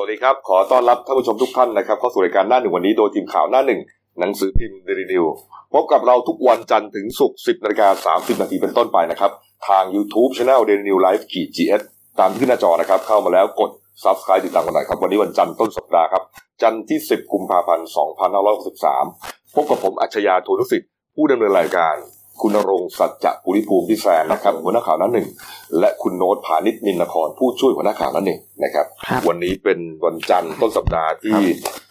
วัสดีครับ ขอต้อนรับท่านผู้ชมทุกท่านนะครับเข้าสู่รายการหน้าหนึ่งวันนี้โดยทีมข่าวหน้าหนึ่งหนังสือพิมพ์เดลินิวพบกับเราทุกวันจันทร์ถึงศุกร์10นาฬิกา30นาทีเป็นต้นไปนะครับ ทาง YouTube Channel Daily New Life ขีด GS ตามที่หน้าจอนะครับ เข้ามาแล้วกด Subscribe ติดตามกันหน่อยครับ วันนี้วันจันทร์ต้นสัปดาห์ครับ จันทร์ที่ 10 กุมภาพันธ์ 2563 พบกับผมอัจฉริยะโทนุสิทธิ์ผู้ดำเนินรายการ คุณณรงค์สัจจะปุริภูมิพิแซนนะครับหัวหน้าข่าวหนั้นหนึ่ง และคุณโน้ตผานิชนินนครผู้ช่วยหัวหน้าข่าวหนั้นหนึ่งนะครับครับ วันนี้เป็นวันจันทร์ต้นสัปดาห์ที่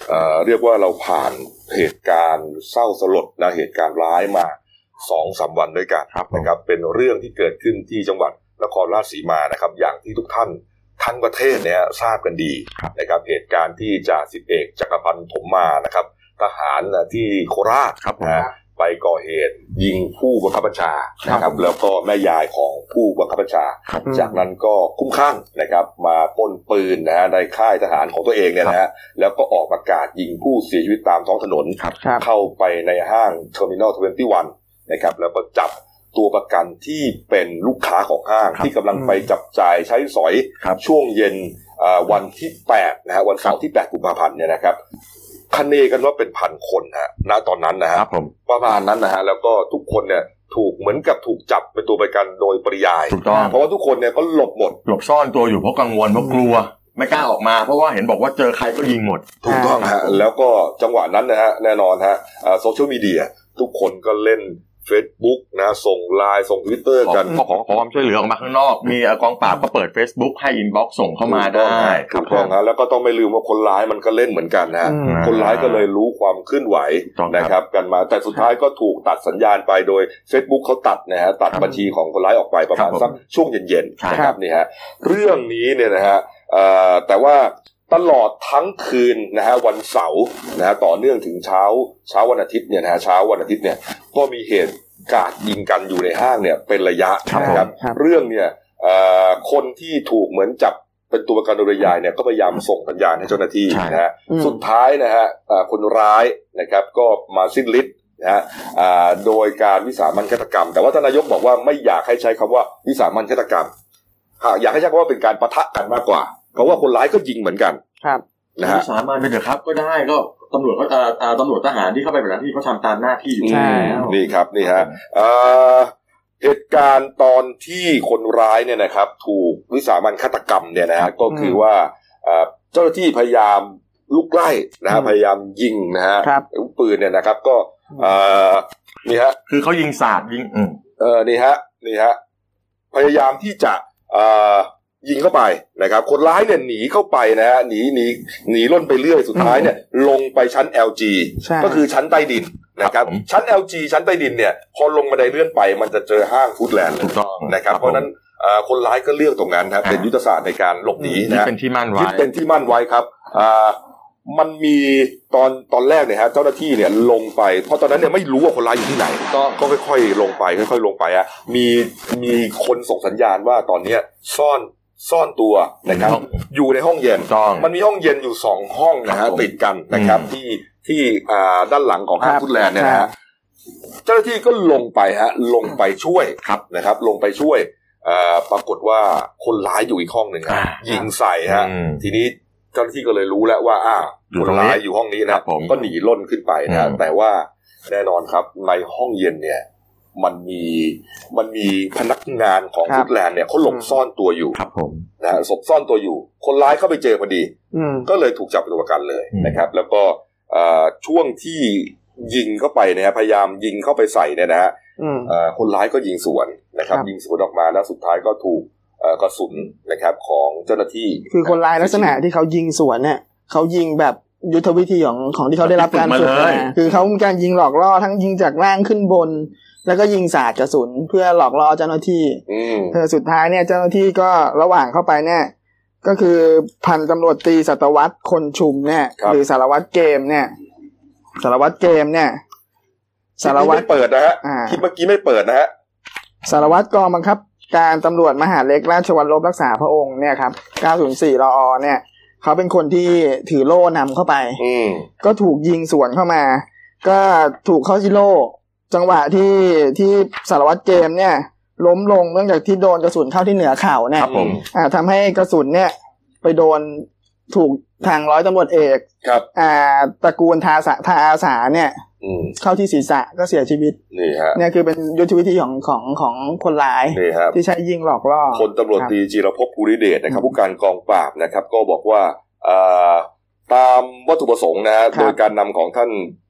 เอ่อเรียกว่าเราผ่านเหตุการณ์เศร้าสลดนะเหตุการณ์ร้ายมาสองสามวันด้วยกันครับผมนะครับ เป็นเรื่องที่เกิดขึ้นที่จังหวัดนครราชสีมานะครับ อย่างที่ทุกท่านทั้งประเทศเนี่ยทราบกันดีนะครับเหตุการณ์ที่จ่าสิบเอกจักรพันธ์ถมมานะครับ ทหารนะที่โคราชครับผมนะ ไปก่อเหตุ ยิงผู้บังคับบัญชานะครับ แล้วก็แม่ยายของผู้บังคับบัญชาครับจากนั้นก็คุ้มคลั่งนะครับ มาปล้นปืนนะฮะในค่ายทหารของตัวเองเนี่ยนะฮะแล้วก็ออกประกาศยิงผู้เสียชีวิตตามท้องถนนครับครับเข้าไปในห้าง Terminal 21นะครับแล้วก็จับตัวประกันที่เป็นลูกค้าของห้างครับที่กำลังไปจับจ่ายใช้สอยครับช่วงเย็นอ่าวันที่8นะฮะวันเสาร์ที่ 8 กุมภาพันธ์เนี่ยนะครับ คะเนกันว่าเป็นพันคนฮะณตอนนั้นนะคฮะรับผมประมาณนั้นนะฮะแล้วก็ทุกคนเนี่ยถูกเหมือนกับถูกจับเป็นตัวประกันโดยปริยายถูกต้องเพราะว่าทุกคนเนี่ยก็หลบหมดหลบซ่อนตัวอยู่เพราะกังวลเพราะกลัว ไม่กล้าออกมา เพราะว่าเห็นบอกว่าเจอใครก็ยิงหมด ถูกต้องฮะแล้วก็จังหวะนั้นนะฮะแน่นอนฮะโซเชียลมีเดียทุกคนก็เล่น Facebook นะส่งไลน์ส่งทวิตเตอร์ขอกันขอขอขอความช่วยเหลือออกมาข้างนอก มีเอ่อกองปราบก็เปิด Facebook ให้ inbox ส่งเข้ามาได้ถูกต้องฮะแล้วก็ต้องไม่ลืมว่าคนร้ายมันก็เล่นเหมือนกันนะฮะอืมคนร้ายก็เลยรู้ความเคลื่อนไหวถูกต้องนะคครับรับกันมาแต่สุดท้ายก็ถูกตัดสัญญาณไปโดย Facebook เขาตัดนะฮะตัดครับบัญชีของคนร้ายออกไปประมาณครับผมสักช่วงเย็นใช่ๆนะครับนี่ฮะเรื่องนี้เนี่ยนะฮะเอ่อแต่ว่า ตลอดทั้งคืนนะฮะวันเสาร์นะฮะต่อเนื่องถึงเช้าเช้าวันอาทิตย์เนี่ยนะฮะเช้าวันอาทิตย์เนี่ยก็มีเหตุการณ์ยิงกันอยู่ในห้างเนี่ยเป็นระยะครับนะครับครับ เรื่องเนี่ยเอ่อคนที่ถูกเหมือนจับเป็นตัวประกันโดยปริยายเนี่ยก็พยายามส่งสัญญาณให้เจ้าหน้าที่ใช่นะฮะอืมสุดท้ายนะฮะเอ่อคนร้ายนะครับก็มาสิ้นฤทธิ์นะฮะอ่าโดยการวิสามันฆาตกรรม แต่ว่าทานนายกบอกว่าไม่อยากให้ใช้คำว่าวิสามันฆาตกรรมอ่าอยากให้ใช้คำว่าเป็นการปะทะกันมากกว่า เพราะว่าคนร้ายก็ยิงเหมือนกัน ครับนะฮะสามัญไปเถอะครับก็ได้ก็ตำรวจก็เอ่อเอ่อตำรวจทหารที่เข้าไปปฏิบัติหน้าที่เขาทำตามหน้าที่อยู่ใช่แล้วนี่ครับนี่ฮะเอ่อเหตุการณ์ตอนที่คนร้ายเนี่ยนะครับ ถูกวิสามันฆาตกรรมเนี่ยนะฮะก็คือว่าเอ่อเจ้าหน้าที่พยายามลุกไล่นะฮะอืมพยายามยิงนะฮะครับอาวุธปืนเนี่ยนะครับ ก็เอ่อนี่ฮะคือเขายิงสาดยิงอืมเออนี่ฮะนี่ฮะพยายามที่จะเอ่อ ยิงเข้าไปนะครับ คนร้ายเนี่ยหนีเข้าไปนะฮะหนีหนีหนีล่นไปเรื่อยสุดท้ายเนี่ย ลงไปชั้น LG ใช่ก็คือชั้นใต้ดินนะครับ ชั้น LG ชั้นใต้ดินเนี่ย พอลงบันไดเลื่อนไป มันจะเจอห้างฟู้ดแลนด์เลยถูกต้องนะครับ เพราะฉะนั้นเอ่อคนร้ายก็เลือกตรงนั้นครับเป็นยุทธศาสตร์ในการหลบหนีนี่นะเป็นที่มั่นไว้ยึดเป็นที่มั่นไว้ครับอ่ามันมีตอนตอนแรกเนี่ยฮะเจ้าหน้าที่เนี่ยลงไป เพราะตอนนั้นเนี่ยไม่รู้ว่าคนร้ายอยู่ที่ไหน ก็ก็ค่อย ๆ ลงไป ค่อย ๆ ลงไปอะมีมีคนส่งสัญญาณว่าตอนเนี้ยซ่อน ซ่อนตัวนะครับในห้องอยู่ในห้องเย็นถูกต้องมันมีห้องเย็นอยู่สองห้องนะครัฮะบผมติดกันนะครับอืมที่ที่อ่าด้านหลังของห้างครับฟุตแลนด์เนี่ยนะครัฮะบเจ้าหน้าที่ก็ลงไปฮะลงไปช่วยครับนะครับ ลงไปช่วยอ่าปรากฏว่าคนร้ายอยู่อีกห้องหนึ่งฮะอ่ายิงใส่ฮะอืมทีนี้เจ้าหน้าที่ก็เลยรู้แล้วว่าอ่าอยู่คนตรงนี้ร้ายอยู่ห้องนี้ครันะบผมก็หนีล่นขึ้นไปนะฮะอืมแต่ว่าแน่นอนครับในห้องเย็นเนี่ย มันมีมันมีพนักงานของครับฟุตแลนด์เนี่ยเขาหลบอืมซ่อนตัวอยู่ครับผมนะฮะศพซ่อนตัวอยู่ คนร้ายเข้าไปเจอพอดีอืมก็เลยถูกจับเป็นตัวประกันเลยอืมนะครับ แล้วก็เอ่อช่วงที่ยิงเข้าไปเนี่ยฮะพยายามยิงเข้าไปใส่เนี่ยนะฮะอืมเอ่อคนร้ายก็ยิงสวนนะครับครับ ยิงสวนออกมาแล้วสุดท้ายก็ถูกเอ่อกระสุนนะครับของเจ้าหน้าที่ คือคนร้ายลักษณะที่เขายิงสวนเนี่ยเขายิงแบบ ยุทธวิธีของของที่เขาได้รับการฝึกฝึกมาเลยมาคือเขามีการยิงหลอกล่อทั้งยิงจากล่างขึ้นบน แล้วก็ยิงสาดกระสุนเพื่อหลอกล่อเจ้าหน้าที่อืมเธอสุดท้ายเนี่ยเจ้าหน้าที่ก็ระหว่างเข้าไปเนี่ยก็คือพันตำรวจตรีสัตวัตรคนชุมเนี่ยหรือสารวัตรเกมเนี่ย สารวัตรเกมเนี่ยสารวัตรคลิปไม่เปิดนะฮะอ่าคลิปเมื่อกี้ไม่เปิดนะฮะสารวัตรกองบังคับ การตำรวจมหาดเล็กราชวัลลบรักษาพระองค์เนี่ยครับ 904รอเนี่ย เขาเป็นคนที่ถือโล่นำเข้าไป อืมก็ถูกยิงสวนเข้ามา ก็ถูกเข้าที่โล่ จังหวะที่ที่สารวัตรเกมเนี่ย ล้มลงเนื่องจากที่โดนกระสุนเข้าที่เหนือเข่าเนี่ยครับผมอ่าทำให้กระสุนเนี่ย ไปโดนถูกทางร้อยตำรวจเอกครับ อ่าตระกูลทาสะทาอาสาเนี่ยอืม เข้าที่ศีรษะก็เสียชีวิตนี่ฮะเนี่ยคือเป็นยุทธวิธีของของของคนร้ายนี่ครับที่ใช้ยิงหลอกล่อพลตำรวจตรีจีรภพภูริเดชนะครับอืมผู้การกองปราบนะครับ ก็บอกว่าอ่าตามวัตถุประสงค์นะฮะครับโดยการนำของท่าน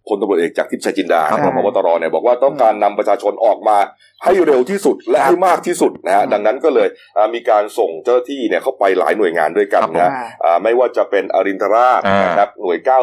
พลตำรวจเอกจากทิพย์ชัยจินดาครับรองพบตรเนี่ยบอกว่าต้องการนำประชาชนออกมาให้เร็วที่สุดและครับให้มากที่สุดนะฮะอืมดังนั้นก็เลยอ่ามีการส่งเจ้าหน้าที่เนี่ยเข้าไปหลายหน่วยงานด้วยกันนะอ่าอ่าไม่ว่าจะเป็นอรินทราชอ่านนะครับหน่วย ใช่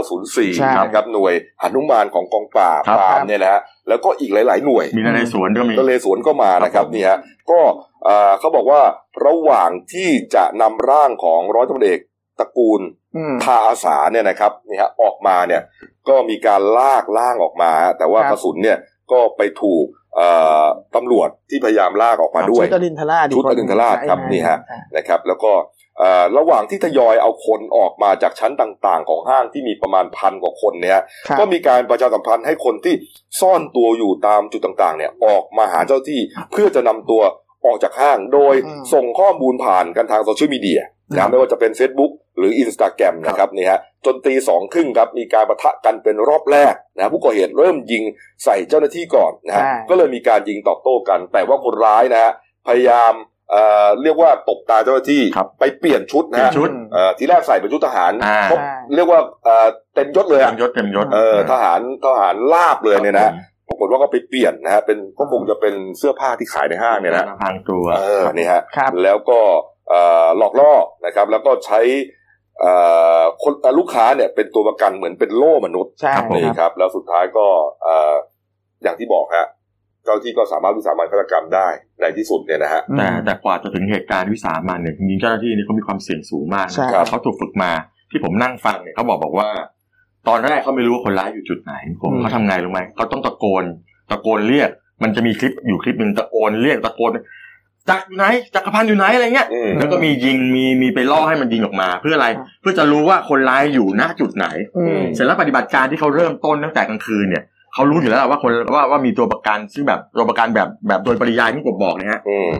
904นะครับหน่วยหนุมานของกองปราบครับ ปราบเนี่ยนะฮะแล้วก็อีกหลาย ๆ หน่วย มีนเรศวรก็มี ก็เลสวนก็มานะครับครับผมนี่ฮะก็เอ่อเขาบอกว่าระหว่างที่จะนำร่างของร้อยตำรวจเอกตระกูล อืมทาอาสาเนี่ยนะครับนี่ฮะออกมาเนี่ยก็มีการลากล่างออกมา แต่ว่าครับกระสุนเนี่ยก็ไปถูกเอ่อตำรวจที่พยายามลากออกมาด้วยชุดอรินทราชชุดอรินทราชครับใช่นี่ฮะใช่นะครับ แล้วก็เอ่อระหว่างที่ทยอยเอาคนออกมาจากชั้นต่างๆ ของห้างที่มีประมาณพันกว่าคนเนี่ยครับก็มีการประชาสัมพันธ์ให้คนที่ซ่อนตัวอยู่ตามจุดต่างๆเนี่ยออกมาหาเจ้าที่เพื่อจะนำตัวออกจากห้างโดยอืมส่งข้อมูลผ่านกันทางโซเชียลมีเดียครั นะบไม่ว่าจะเป็น Facebook หรือ Instagram นะครับนี่ฮะจนตีสองครึ่งครับมีการประทะกันเป็นรอบแรกนะผู้ก่อเหตุเริ่มยิงใส่เจ้าหน้าที่ก่อนนะฮะใช่ก็เลยมีการยิงตอบโต้กัน แต่ว่าคนร้ายนะฮะพยายามเอ่อเรียกว่าตบตาเจ้าหน้าที่ครับไปเปลี่ยนชุดนะฮะเปลี่ยนชุดเอ่อทีแรกใส่เป็นชุดทหารอ่าครบเรียกว่าเอ่อเต็มยศเลยเต็อะมยศเต็มยศเออทหารทหารลาบเลยเนี่ยนะปรากฏว่าก็ไปเปลี่ยนนะฮะเป็นก็คงจะเป็นเสื้อผ้าที่ขายในห้างเนี่ยนะพรางตัวเออนี่ฮะครับแล้วก็เอ่อ หลอกล่อนะครับ แล้วก็ใช้เอ่อคนเอ่อลูกค้าเนี่ยเป็นตัวประกันเหมือนเป็นโล่มนุษย์ใช่ครับผมนี่ครับ แล้วสุดท้ายก็เอ่ออย่างที่บอกฮะเจ้าที่ก็สามารถวิสามันฆาตกรรมได้ในที่สุดเนี่ยนะฮะแต่แต่กว่าจะถึงเหตุการณ์วิสามันเนี่ยจริงๆเจ้าหน้าที่นี่เขามีความเสี่ยงสูงมากใช่นะครับเขาถูกฝึกมาที่ผมนั่งฟังเนี่ยเขาบอกบอกว่า ตอนแรกเขาไม่รู้ว่าคนร้ายอยู่จุดไหนผมอืมเขาทำไงรู้ไหมเขาต้องตะโกน ตะโกนเรียก มันจะมีคลิปอยู่คลิปหนึ่งตะโกนเรียกตะโกน จักรอยู่ไหนจักรพันธ์อยู่ไหนอะไรเงี้ยอืมแล้วก็มียิงมีมีไปล่อให้มันยิงออกมา เพื่ออะไรครับเพื่อจะรู้ว่าคนร้ายอยู่ณจุดไหนอืมเสร็จแล้วปฏิบัติการที่เขาเริ่มต้นตั้งแต่กลางคืนเนี่ยเขารู้อยู่แล้วว่าคนว่าว่ามีตัวประกันซึ่งแบบตัวประกันแบบแบบโดยปริยายที่ผมบอกนะฮะอืม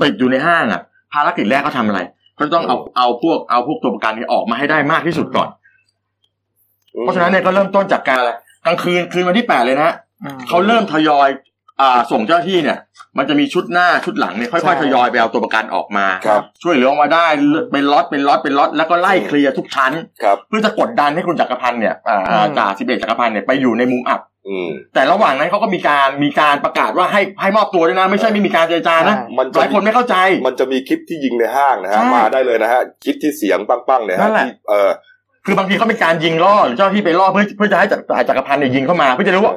ติดอยู่ในห้างอะ ภารกิจแรกเขาทำอะไรเขาต้องเอาเอาพวกเอาพวกตัวประกันนี้ออกมาให้ได้มากที่สุดก่อน เพราะฉะนั้นเนี่ยก็เริ่มต้นจากการอะไรกลางคืนคืนวันที่แปดเลยนะฮะอืมเขาเริ่มทยอยอ่า ส่งเจ้าหน้าที่เนี่ย มันจะมีชุดหน้าชุดหลังเนี่ยค่ใช่อยๆทยอยไปเอาตัวประกันออกมาครับช่วยเหลือออกมาได้เป็นล็อตเป็นล็อตเป็นล็อตแล้วก็ไล่เคลียร์ทุกชั้นครับเพื่อจะกดดันให้คุณจักรพันธ์เนี่ยอ่าอืมจ่าสิบเอกจักรพันธ์เนี่ยไปอยู่ในมุมอับอืมแต่ระหว่างนั้นเขาก็มีการมีการประกาศว่าให้ให้มอบตัวด้วยนะ ไม่ใช่ไม่มีการเจรจานะใช่มันหจะลายคนไม่เข้าใจ มันจะมีคลิปที่ยิงในห้างนะฮะใช่มาได้เลยนะฮะคลิปที่เสียงปังๆเนี่ยนั่ฮะนแหละที่เออคือบางทีเขาเป็นการยิงล่อหรือเจ้าหน้าที่ไปล่อเพื่อเพื่อจะให้จักรจักรพันธ์เนี่ยยิงเข้ามาเพื่อจะรู้ว่า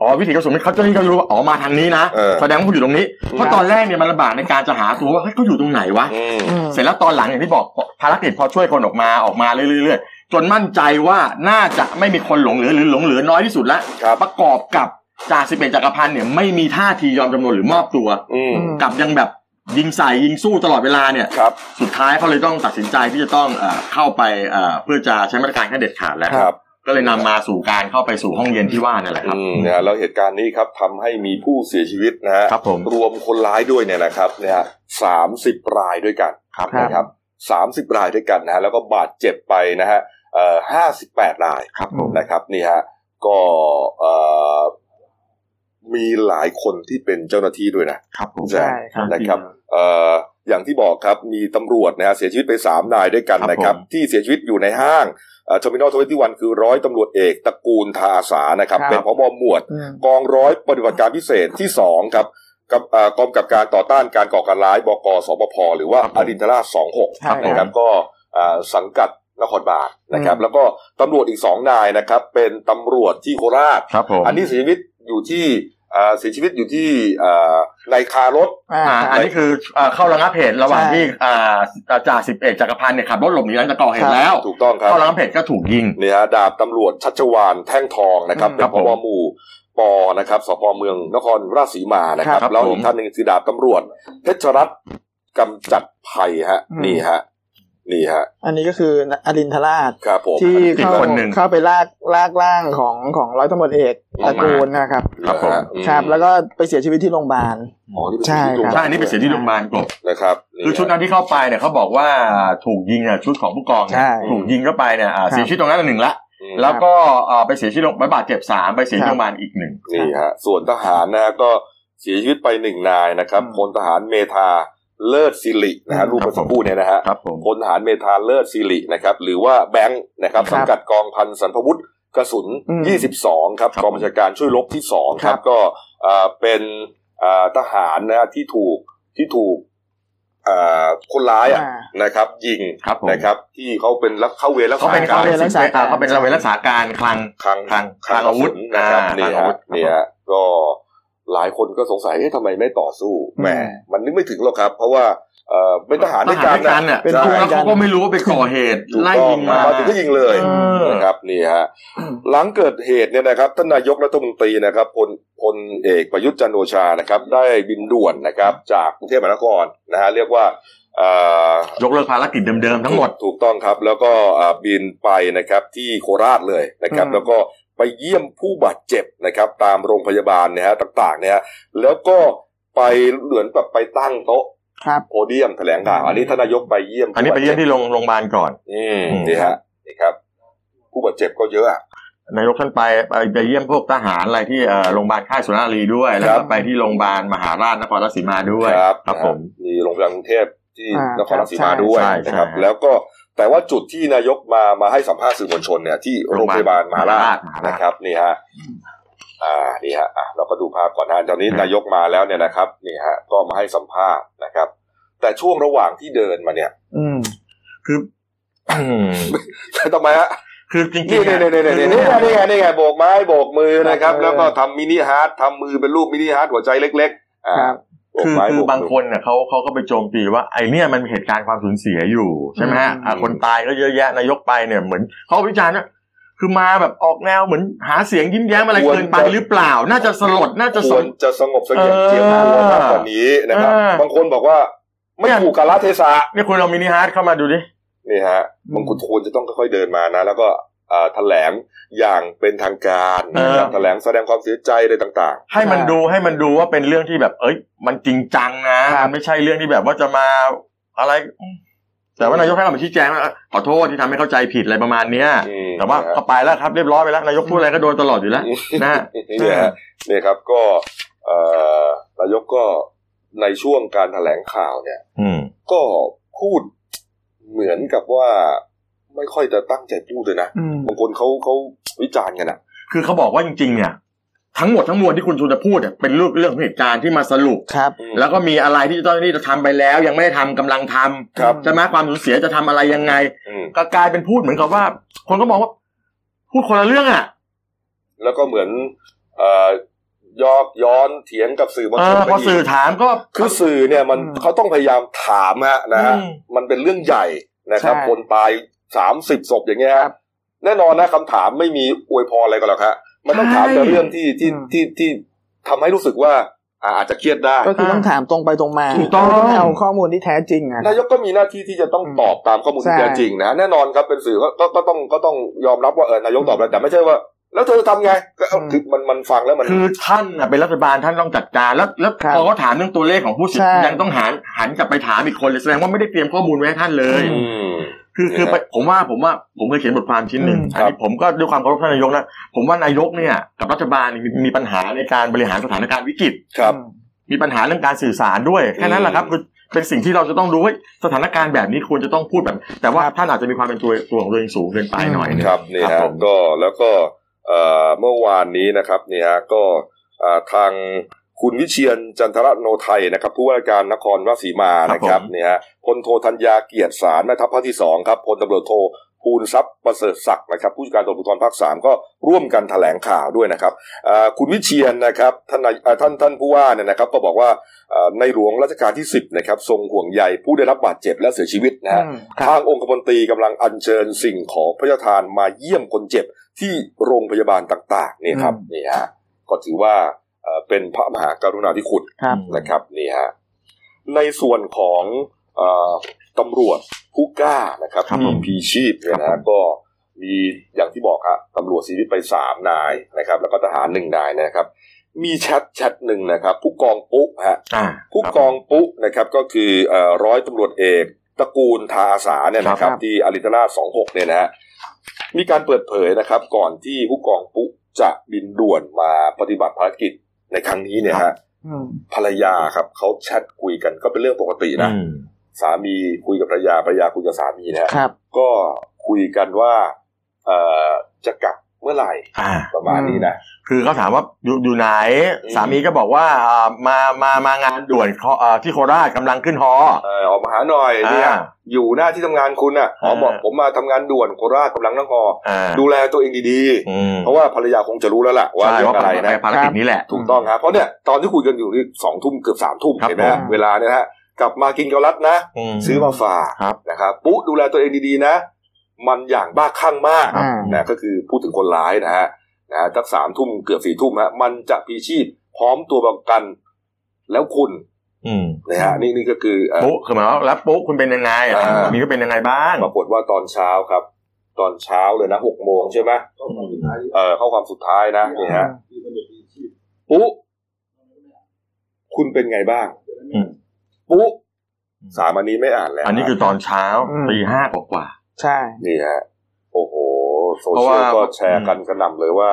อ๋อวิถีกระสุนเขาเจ้าหน้าที่เขารู้ว่าอ๋อมาทางนี้นะเออ แสดงว่าเขาอยู่ตรงนี้เพราะตอนแรกเนี่ยมันลำบากในการจะหาตัวว่าเฮ้ยเขาอยู่ตรงไหนวะอืมอืม เสร็จแล้วตอนหลังอย่างที่บอกภารกิจพอช่วยคนออกมาออกมาเรื่อยๆจนมั่นใจว่าน่าจะไม่มีคนหลงเหลือหรือหลงเหลือน้อยที่สุดแล้วครับ ประกอบกับจ่าสิบเอกจักรพันธ์เนี่ยไม่มีท่าทียอมจำนนหรือมอบตัวอืมอืมกลับยังแบบยิงใส่ยิงสู้ตลอดเวลาเนี่ยครับ สุดท้ายเขาเลยต้องตัดสินใจที่จะต้องเอ่อเข้าไปเอ่อเพื่อจะใช้มาตรการขั้นเด็ดขาดแล้วครับ ก็เลยนำมาสู่การเข้าไปสู่ห้องเย็นที่ว่านั่นแหละครับอืมนะฮะแล้วเหตุการณ์นี้ครับทำให้มีผู้เสียชีวิตนะฮะครับผมรวมคนร้ายด้วยเนี่ยนะครับเนี่ยฮะสามสิบรายด้วยกันครับนะครับสามสิบรายด้วยกันนะฮะแล้วก็บาดเจ็บไปนะฮะเอ่อห้าสิบแปดรายครับผมนะครับนี่ฮะก็เอ่อ มีหลายคนที่เป็นเจ้าหน้าที่ด้วยนะครับผมใช่ครับนะครับเอ่ออย่างที่บอกครับมีตำรวจนะฮะเสียชีวิตไปสามนายด้วยกันครับนะครับผมที่เสียชีวิตอยู่ในห้าง Terminal Twenty One คือร้อยตำรวจเอกตระกูลทาอาสานะครับครับเป็นผบ.หมวดอืมกองร้อยปฏิบัติการพิเศษที่สองครับกับเอ่อกองกำกับการต่อต้านการก่อการร้ายบกสปพหรือว่าอรินทราชสองหกใช่นะครับก็เอ่อสังกัดนครบาลนะครับอืมแล้วก็ตำรวจอีกสองนายนะครับ เป็นตำรวจที่โคราชครับผมอันนี้เสียชีวิตอยู่ที่ เอ่อเสียชีวิตอยู่ที่เอ่อในคารถอ่าอ่าอันนี้คือเอ่อเข้าระงับเหตุระหว่างใช่ที่อ่าจ่าสิบเอกจักรพันธ์เนี่ยขับรถหลบหนีหลังจากก่อเหตุแล้ว ถูกต้องครับ เข้าระงับเหตุก็ถูกยิงเนี่ยฮะดาบตำรวจชัชวานแท่งทองนะครับอืมเป็นครับพผมบหมู่ปอนะครับสพเมืองนครราชสีมานะครับครับแล้วผมอีกท่านหนึ่งคือดาบตำรวจเพชรรัตน์กำจัดภัยฮะอืมนี่ฮะ นี่ฮะ อันนี้ก็คืออรินทราชครับผมที่อีกเข้าคนหนึ่งเข้าไปลากลากร่างของของร้อยตำรวจเอกอตอระกมากูลนะครับ ครับผมนะฮะอืครับ แล้วก็ไปเสียชีวิตที่โรงพยาบาลอ๋อนี่เป็นใช่ที่ครับใช่อันนี้เป็นเสียที่โรงพยาบาลกบนะครับคือชุดนั้นที่เข้าไปเนี่ยเขาบอกว่าถูกยิงอะชุดของผู้กองเนี่ยใช่ถูกยิงเข้าไปเนี่ยอ่าครับเสียชีวิตตรงนั้นหนึ่งละอืมแล้วก็อ่าไปเสียชีวิตโรงบาดเจ็บสามไปเสียชีวิตครับโรงพยาบาลอีกหนึ่งนี่ฮะส่วนทหารนะฮะก็เสียชีวิตไปหนึ่งนายนะครับอืมพลทหารเมธา เลิศสิรินะฮะอืมรูปเมื่อสักครู่เนี่ยนะฮะครับผมพลทหารเมธาเลิศสิรินะครับ หรือว่าแบงค์นะครับครับสังกัดกองพันสันพวุฒิกระสุนอืม22ครับครับกองบัญชาการช่วยรบที่ 2คครัรับบก็อ่าเป็นอ่าทหารนะฮะที่ถูกที่ถูกอ่าคนร้ายอะอ่านะครับยิงครับผมนะครับที่เขาเป็นรักเข้าเวรรักเขาษาเป็นกาเขารเป็นรักษาการเขาเป็นระเวนรักษาการคลังคลังคลังคลังคลังอาวุธกระสุนนะครับอ่านี่คลังอาวุฮะธนี่ฮะก็ หลายคนก็สงสัยเอ๊ะทำไมไม่ต่อสู้แหมอืมมันนึกไม่ถึงหรอกครับ เพราะว่าเอ่อเป็นทหารด้วยกันทหารด้วยกันน่ะเป็นใช่เพื่อนแล้วเขาก็ไม่รู้ว่าไปก่อเหตุถูกไล่ต้องยิงมามาถึงก็ยิงเลยเออนะครับนี่ฮะหลังเกิดเหตุเนี่ยนะครับท่านนายกรัฐมนตรีนะครับพลพลเอกประยุทธ์จันทร์โอชานะครับ ได้บินด่วนนะครับ จากกรุงเทพมหานครนะฮะเรียกว่าเอ่อยกเลิกภารกิจเดิมๆทั้งหมดถูกต้องครับ แล้วก็อ่าบินไปนะครับที่โคราชเลยนะครับอืมแล้วก็ ไปเยี่ยมผู้บาดเจ็บนะครับ ตามโรงพยาบาลเนี่ยฮะต่างๆ เนี่ยฮะแล้วก็ไปเหมือนแบบไปตั้งโต๊ะครับโพเดียมแถลงข่าวอันนี้ท่านนายกไปเยี่ยม อันนี้ไปเยี่ยมที่โรงโรงพยาบาลก่อน อืมอืมนี่ฮะนี่ครับ ผู้บาดเจ็บก็เยอะอะนายกท่านไปไปไปเยี่ยมพวกทหารอะไรที่เอ่อโรงพยาบาลค่ายสุนารีด้วย แล้วครัก็บไปที่โรงพยาบาลมหาราชนครราชสีมาด้วยครับครับนะฮะผมมีโรงพยาบาลกรุงเทพที่อ่านครราชสีมาใช่ด้วยใช่นะครับใช่แล้วก็ แต่ว่าจุดที่นายกมามาให้สัมภาษณ์สื่อมวลชนเนี่ยที่โรงพยาบาลมหาราชมหาราชนะครับนี่ฮะอ่านี่ฮะอะเราก็ดูภาพก่อนนะตอนนี้ครับนายกมาแล้วเนี่ยนะครับนี่ฮะก็มาให้สัมภาษณ์นะครับ แต่ช่วงระหว่างที่เดินมาเนี่ย อืมคือทำไมฮะคือจริงนี่ๆนี่อะนี่นี่นี่นี่ไงนี่ไงนี่ไงโบกไม้โบกมือนะครับเออแล้วก็ทำ mini heart ทำมือเป็นรูป mini heart หัวใจเล็ก ๆ อ่า ครับโบกคือไม้คืโบอกบางมือคนเนี่ยเขาเขาก็ไปโจมตีว่าไอเนี่ยมันมีเหตุการณ์ความสูญเสียอยู่ใช่ไหมฮะอืมอะคนตายก็เยอะแยะนายกไปเนี่ยเหมือนเขาวิจารณ์ว่าคือมาแบบออกแนวเหมือนหาเสียงยิ้มแย้มอะไรควรเกินไปหรือเปล่า น่าจะสลดน่าจะคสวรลดจะสงบเสงี่ยมเจียมตัวมากกว่านี้นะครับเออบางคนบอกว่าไม่ถูกกาลเทศะเนี่ยคุณเอา mini heart เข้ามาดูดินี่ฮะอืมบางคนควรจะต้องค่อยๆเดินมานะ แล้วก็อ่า แถลงอย่างเป็นทางการนะครับเออแถลงแสดงความเสียใจอะไรต่างให้มันดูให้มันดูว่าเป็นเรื่องที่แบบ เอ้ย มันจริงจังนะครับมันไม่ใช่เรื่องที่แบบว่าจะมาอะไร แต่ว่านายกให้เรามาชี้แจงว่าขอโทษที่ทำให้เข้าใจผิดอะไรประมาณเนี้ยๆอืมแต่ว่านะฮะก็ไปแล้วครับเรียบร้อยไปแล้วนายกพูดอะไรก็โดนตลอดอยู่แล้วนะฮะเนี่ยฮะเนี่ยครับก็เอ่อนายกก็ในช่วงการแถลงข่าวเนี่ยอืมก็พูดเหมือนกับว่า ไม่ค่อยจะตั้งใจพูดเลยนะอืมบางคนเขาเขาวิจารณ์กันอะ คือเขาบอกว่าจริงๆเนี่ยทั้งหมดทั้งมวลที่คุณชูจะพูดเนี่ยเป็นเรื่องเรื่องของเหตุการณ์ที่มาสรุปครับ แล้วก็มีอะไรที่เจ้าหน้าที่จะทำไปแล้ว ยังไม่ได้ทำกำลังทำครับใช่ไหมความสูญเสียจะทำอะไรยังไงอืมก็กลายเป็นพูดเหมือนกับว่า คนก็มองว่า พูดคนละเรื่องอะ แล้วก็เหมือนเอ่อยอกย้อนเถียงกับสื่อมวลเอชนอไปพออีสื่อกถามก็คือสื่อเนี่ยมันอืมเขาต้องพยายามถามฮะนะฮะอืมมันเป็นเรื่องใหญ่นะครับใช่คนตาย สามสิบศพอย่างเงี้ยคฮะรับแน่นอนนะคำถามไม่มีอวยพรอะไรกันหรอกฮะมันต้องถามแต่เรื่องที่ที่อืมที่ที่ทำให้รู้สึกว่าอ่าอาจจะเครียดได้ ก็คือต้องถามตรงไปตรงมาถูกต้องไม่เอาข้อมูลที่แท้จริงอะนายกก็มีหน้าที่ที่จะต้องอืมตอบตามข้อมูลที่ใช่แท้จริงนะแน่นอนครับเป็นสื่อก็ก็ก็ต้องก็ต้องยอมรับว่าเออนายกตอบแล้วแต่ไม่ใช่ว่า แล้วเธอทำไงก็เอาคือมันมันฟังแล้วมันคือท่านน่ะเป็นรัฐบาลท่านต้องจัดการแล้วแล้วครับพอเขาถามเรื่องตัวเลขของผู้เสียใช่ยังต้องหันหันกลับไปถามอีกคนเลยแสดงว่าไม่ได้เตรียมข้อมูลไว้ให้ท่านเลยอืม คือคือเนี่ยผมว่าผมว่าผมเคยเขียนบทความชิ้นหนึ่งอืมอันนี้ผมก็ด้วยความเคารพท่านนายกนะผมว่านายกเนี่ยกับรัฐบาลมีมีปัญหาในการบริหารสถานการณ์วิกฤตครับ มีปัญหาเรื่องการสื่อสารด้วยแค่นั้นแหละครับคือเป็นสิ่งที่เราจะต้องรู้ว่าสถานการณ์แบบนี้ควรจะต้องพูดแบบ แต่ว่าท่านอาจจะมีความเป็นตัวตัวของตัวเองสูงเกินไปหน่อยนึงครับนี่ครับฮะผมก็แล้วก็เอ่อเมื่อวานนี้นะครับเนี่ยฮะก็เอ่อทาง คุณวิเชียนจันทรโนไทยนะครับผู้ว่าราชการนครราชสีมานะครับเนี่ยฮะพลโทธัญญาเกียรติสารแม่ทัพภาคที่สองครับพลตำรวจโทภูลทรัพย์ประเสริฐศักดิ์นะครับผู้จัดการตำรวจภูธรภาคสามก็ร่วมกันแถลงข่าวด้วยนะครับเอ่อคุณวิเชียนนะครับท่านนายเอ่อท่านท่านผู้ว่าเนี่ยนะครับ ก็บอกว่าเอ่อในหลวงรัชกาลที่ 10นะครับทรงห่วงใยผู้ได้รับบาดเจ็บและเสียชีวิตนะฮะอืมครับทางองคมนตรีกำลังอัญเชิญสิ่งของพระราชทานมาเยี่ยมคนเจ็บที่โรงพยาบาลต่างๆนี่ครับอืมนี่ฮะก็ถือว่า เอ่อเป็นพระมหากรุณาธิคุณครับนะครับนี่ฮะในส่วนของเอ่อตำรวจผู้กล้านะครับครับทีผมมพีชีพเนี่ยครันะบผมก็มีอย่างที่บอกครับตำรวจเสียชีวิตไปสามนายนะครับ แล้วก็ทหารหนึ่งนายนะครับ มีแชทแชทหนึ่งนะครับ ผู้กองปุ๊ฮะอ่าผู้กองปุ๊นะครับก็คือเอ่อร้อยตำรวจเอกตระกูลทาอาสาเนี่ยนะคครัรับบที่อาริตนาสองหกเนี่ยนะฮะมีการเปิดเผยนะครับ ก่อนที่ผู้กองปุ๊จะบินด่วนมาปฏิบัติภารกิจ ในครั้งนี้เนี่ยฮะอืมภรรยาครับเขาแชทคุยกันก็เป็นเรื่องปกตินะอืมสามีคุยกับภรรยาภรรยาคุยกับสามีนะฮะครับ ก็คุยกันว่าเอ่อจะกลับเมื่อไหร่อ่าประมาณนี้นะ คือเขาถามว่าอยู่อยู่ไหนอืมสามีก็บอกว่าอ่า มามามางานด่วนเขาอ่าที่โคราชกำลังขึ้นฮอ เอ่อออกมาหาหน่อยเนี่ยอ่าอยู่หน้าที่ทำงานคุณอะอ๋ออ่าบอกผมมาทำงานด่วนโคราชกำลังนั่งรออ่าดูแลตัวเองดีอืมๆ เพราะว่าภรรยาคงจะรู้แล้วล่ะว่าใช่เรื่องว่าอะไรไปนะ ภารกิจนี้แหละ ถูกต้องครับเพราะเนี่ยตอนที่คุยกันอยู่นี่สองทุ่มเกือบสามทุ่มครับ เห็นไหมฮะผม เวลาเนี่ยนะฮะกลับมากินเกาลัดนะ ม ซื้อมาฝากครับนะครับปุ๊ดูแลตัวเองดีๆนะ มันอย่างบ้าคลั่งมากอ่านะก็คือพูดถึงคนร้ายนะฮะ นะฮะสักสามทุ่มเกือบสี่ทุ่มฮะมันจะพีชีพพร้อมตัวประกันแล้วคุณอืมนะฮะนี่นี่ก็คือเอ่อปุ๊คือหมายว่าแล้วปุ๊คุณเป็นยังไงอะอ่ามีก็เป็นยังไงบ้างปรากฏว่าตอนเช้าครับ ตอนเช้าเลยนะหกโมงใช่ไหมเออเข้าความสุดท้ายนะนี่ฮะปุ๊คุณเป็นไงบ้างอืมปุ๊สามอันนี้ไม่อ่านแล้ว อันนี้คือตอนเช้าอืมตีห้ากว่า ใช่ นี่ฮะ โอ้โห โซเพราะเชียลว่าก็แชร์กันกระหน่ำเลยว่า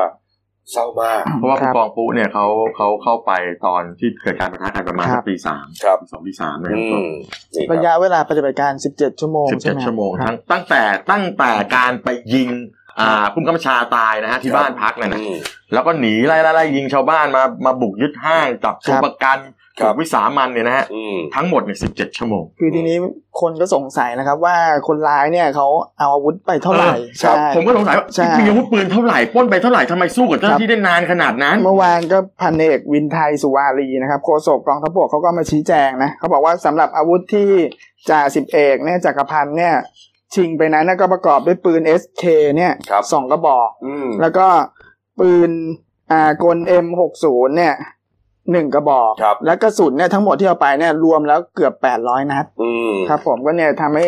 เศร้ามากๆเพราะว่าครัผู้บกองปุ๊เนี่ยเขาเขาเข้าไปตอนที่เกิดการประทะกันประมาณครับตีสามครับสองตีสามนะคอืรับมนี่คระรับยะเวลาปฏิบัติการ17ชั่วโมงสิบใช่เจ็ดไหมชั่วโมงครัทั้บงตั้งแต่ตั้งแต่การไปยิงอ่าผู้กำกับชาตายนะฮะที่ครับบ้านพักนั่นนะอืมแล้วก็หนีไล่ไล่ไล่ยิงชาวบ้านมามาบุกยึดห้างจับตัวประกันครั ถูบกวิสามันเนี่ยนะฮะอืมทั้งหมดเนี่ยสิบเจ็ดชั่วโมง คือทีนี้คนก็สงสัยนะครับ ว่าคนร้ายเนี่ยเขาเอาอาวุธไปเท่าไหร่เออใช่ผมก็สงสัยว่าใช่มีอาวุธปืนเท่าไหร่ปล้นไปเท่าไหร่ทำไมสู้กับเจ้าหน้าที่ได้นานขนาดนั้น เมื่อวานก็พันเอกวินไทยสุวารีนะครับโฆษกกองทัพบกเขาก็มาชี้แจงนะเขาบอกว่าสำหรับอาวุธที่จ่าสิบเอกเนี่ยจักรพันธ์เนี่ยชิงไปนั้นนะก็ประกอบด้วยปืน SK เนี่ยครับสองกระบอกอืมแล้วก็ปืนอ่ากล M60 เนี่ย หนึ่งกระบอก ครับ แล้วกระสุนเนี่ยทั้งหมดที่เอาไปเนี่ยรวมแล้วเกือบแปดร้อยนัด อืมครับ ผมก็เนี่ยทำให้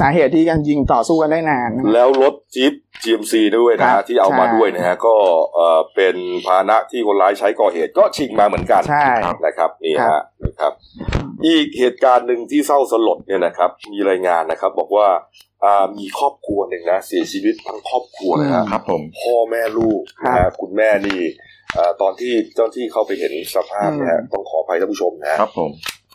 สาเหตุที่การยิงต่อสู้กันได้นานนะครับ แล้วรถจี๊ป GMC ด้วยนะครัฮะบที่เอามาใช่ ด้วยนะฮะก็เอ่อเป็นพาหนะที่คนร้ายใช้ก่อเหตุก็ชิงมาเหมือนกัน ใช่ นะครับนี่ครัฮะบนะครับ อีกเหตุการณ์หนึ่งที่เศร้าสลดเนี่ยนะครับ มีรายงานนะครับ บอกว่าอ่ามีครอบครัวหนึ่งนะเสียชีวิตทั้งครอบครัวเลยฮะครับผมพ่อแม่ลูกนะครัฮะบ คุณแม่นี่เอ่อ ตอนที่เจ้าหน้าที่เข้าไปเห็นสภาพเนี่ยฮะอืมต้องขออภัยท่านผู้ชมนะฮะครับผม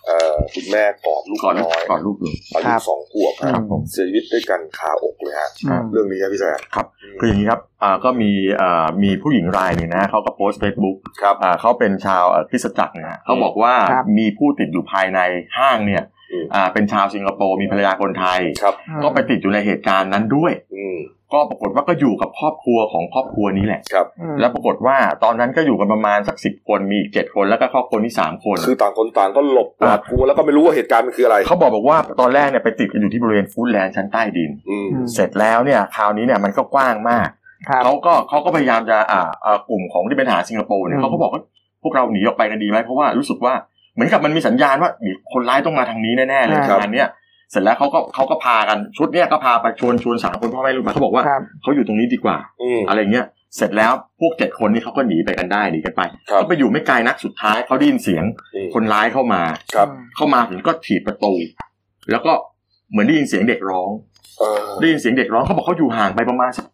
เอ่อคุณแม่กอดลูกก่อนลูกน้อยก่อนลูกอยู่อาครัยุบสองขวบอืฮะมเสียชีวิตด้วยกันคาอกเลยฮะอืมเรื่องนี้ครับพี่แซมครับคืออย่างนี้ครับอ่าก็มีอ่ามีผู้หญิงรายหนึ่งนะเขาก็โพสต์เฟซบุ๊กครับอ่าเขาเป็นชาวเอ่อคริสตจักรนะฮะเขาบอกว่าครับมีผู้ติดอยู่ภายในห้างเนี่ยอืม อ่าเป็นชาวสิงคโปร์มีภรรยาคนไทยครับ ก็ไปติดอยู่ในเหตุการณ์นั้นด้วยอืมก็ปรากฏว่าก็อยู่กับครอบครัวของครอบครัวนี้แหละครับอืมแล้วปรากฏว่าตอนนั้นก็อยู่กันประมาณสักสิบคนมีอีกเจ็ดคนแล้วก็ครอบครัวนี้สามคน คือต่างคนต่างก็หลบหวาดกลัวแล้วก็ไม่รู้ว่าเหตุการณ์มันคืออะไร เขาบอกบอกว่าตอนแรกเนี่ยไปติดกันอยู่ที่บริเวณฟู้ดแลนด์ชั้นใต้ดินอืมอืมเสร็จแล้วเนี่ยคราวนี้เนี่ยมันก็กว้างมากครับเขาก็เขาก็พยายามจะอ่าอ่ากลุ่มของที่เป็นทหารสิงคโปร์เนี่อืยมเขาก็บอกว่าพวกเราหนีออกไปกันดีไหมเพราะว่ารู้สึกว่า เหมือนกับมันมีสัญญาณว่ามีคนร้ายต้องมาทางนี้แน่ๆเลยครับงานเนี้ยเสร็จแล้วเขาก็เขาก็พากันชุดเนี้ยก็พาไปชวนชวนสามคนพ่อแม่ลูกมาเขาบอกว่าครับเขาอยู่ตรงนี้ดีกว่าอืมอะไรเงี้ยเสร็จแล้วพวกเจ็ดคนนี้เขาก็หนีไปกันได้หนีกันไปครับก็ไปอยู่ไม่ไกลนักสุดท้ายเขาได้ยินเสียงอืมคนร้ายเข้ามาครับ เข้ามาถึงก็ถีบประตู แล้วก็เหมือนได้ยินเสียงเด็กร้องเออได้ยินเสียงเด็กร้องเขาบอกเขาอยู่ห่างไปประมาณสัก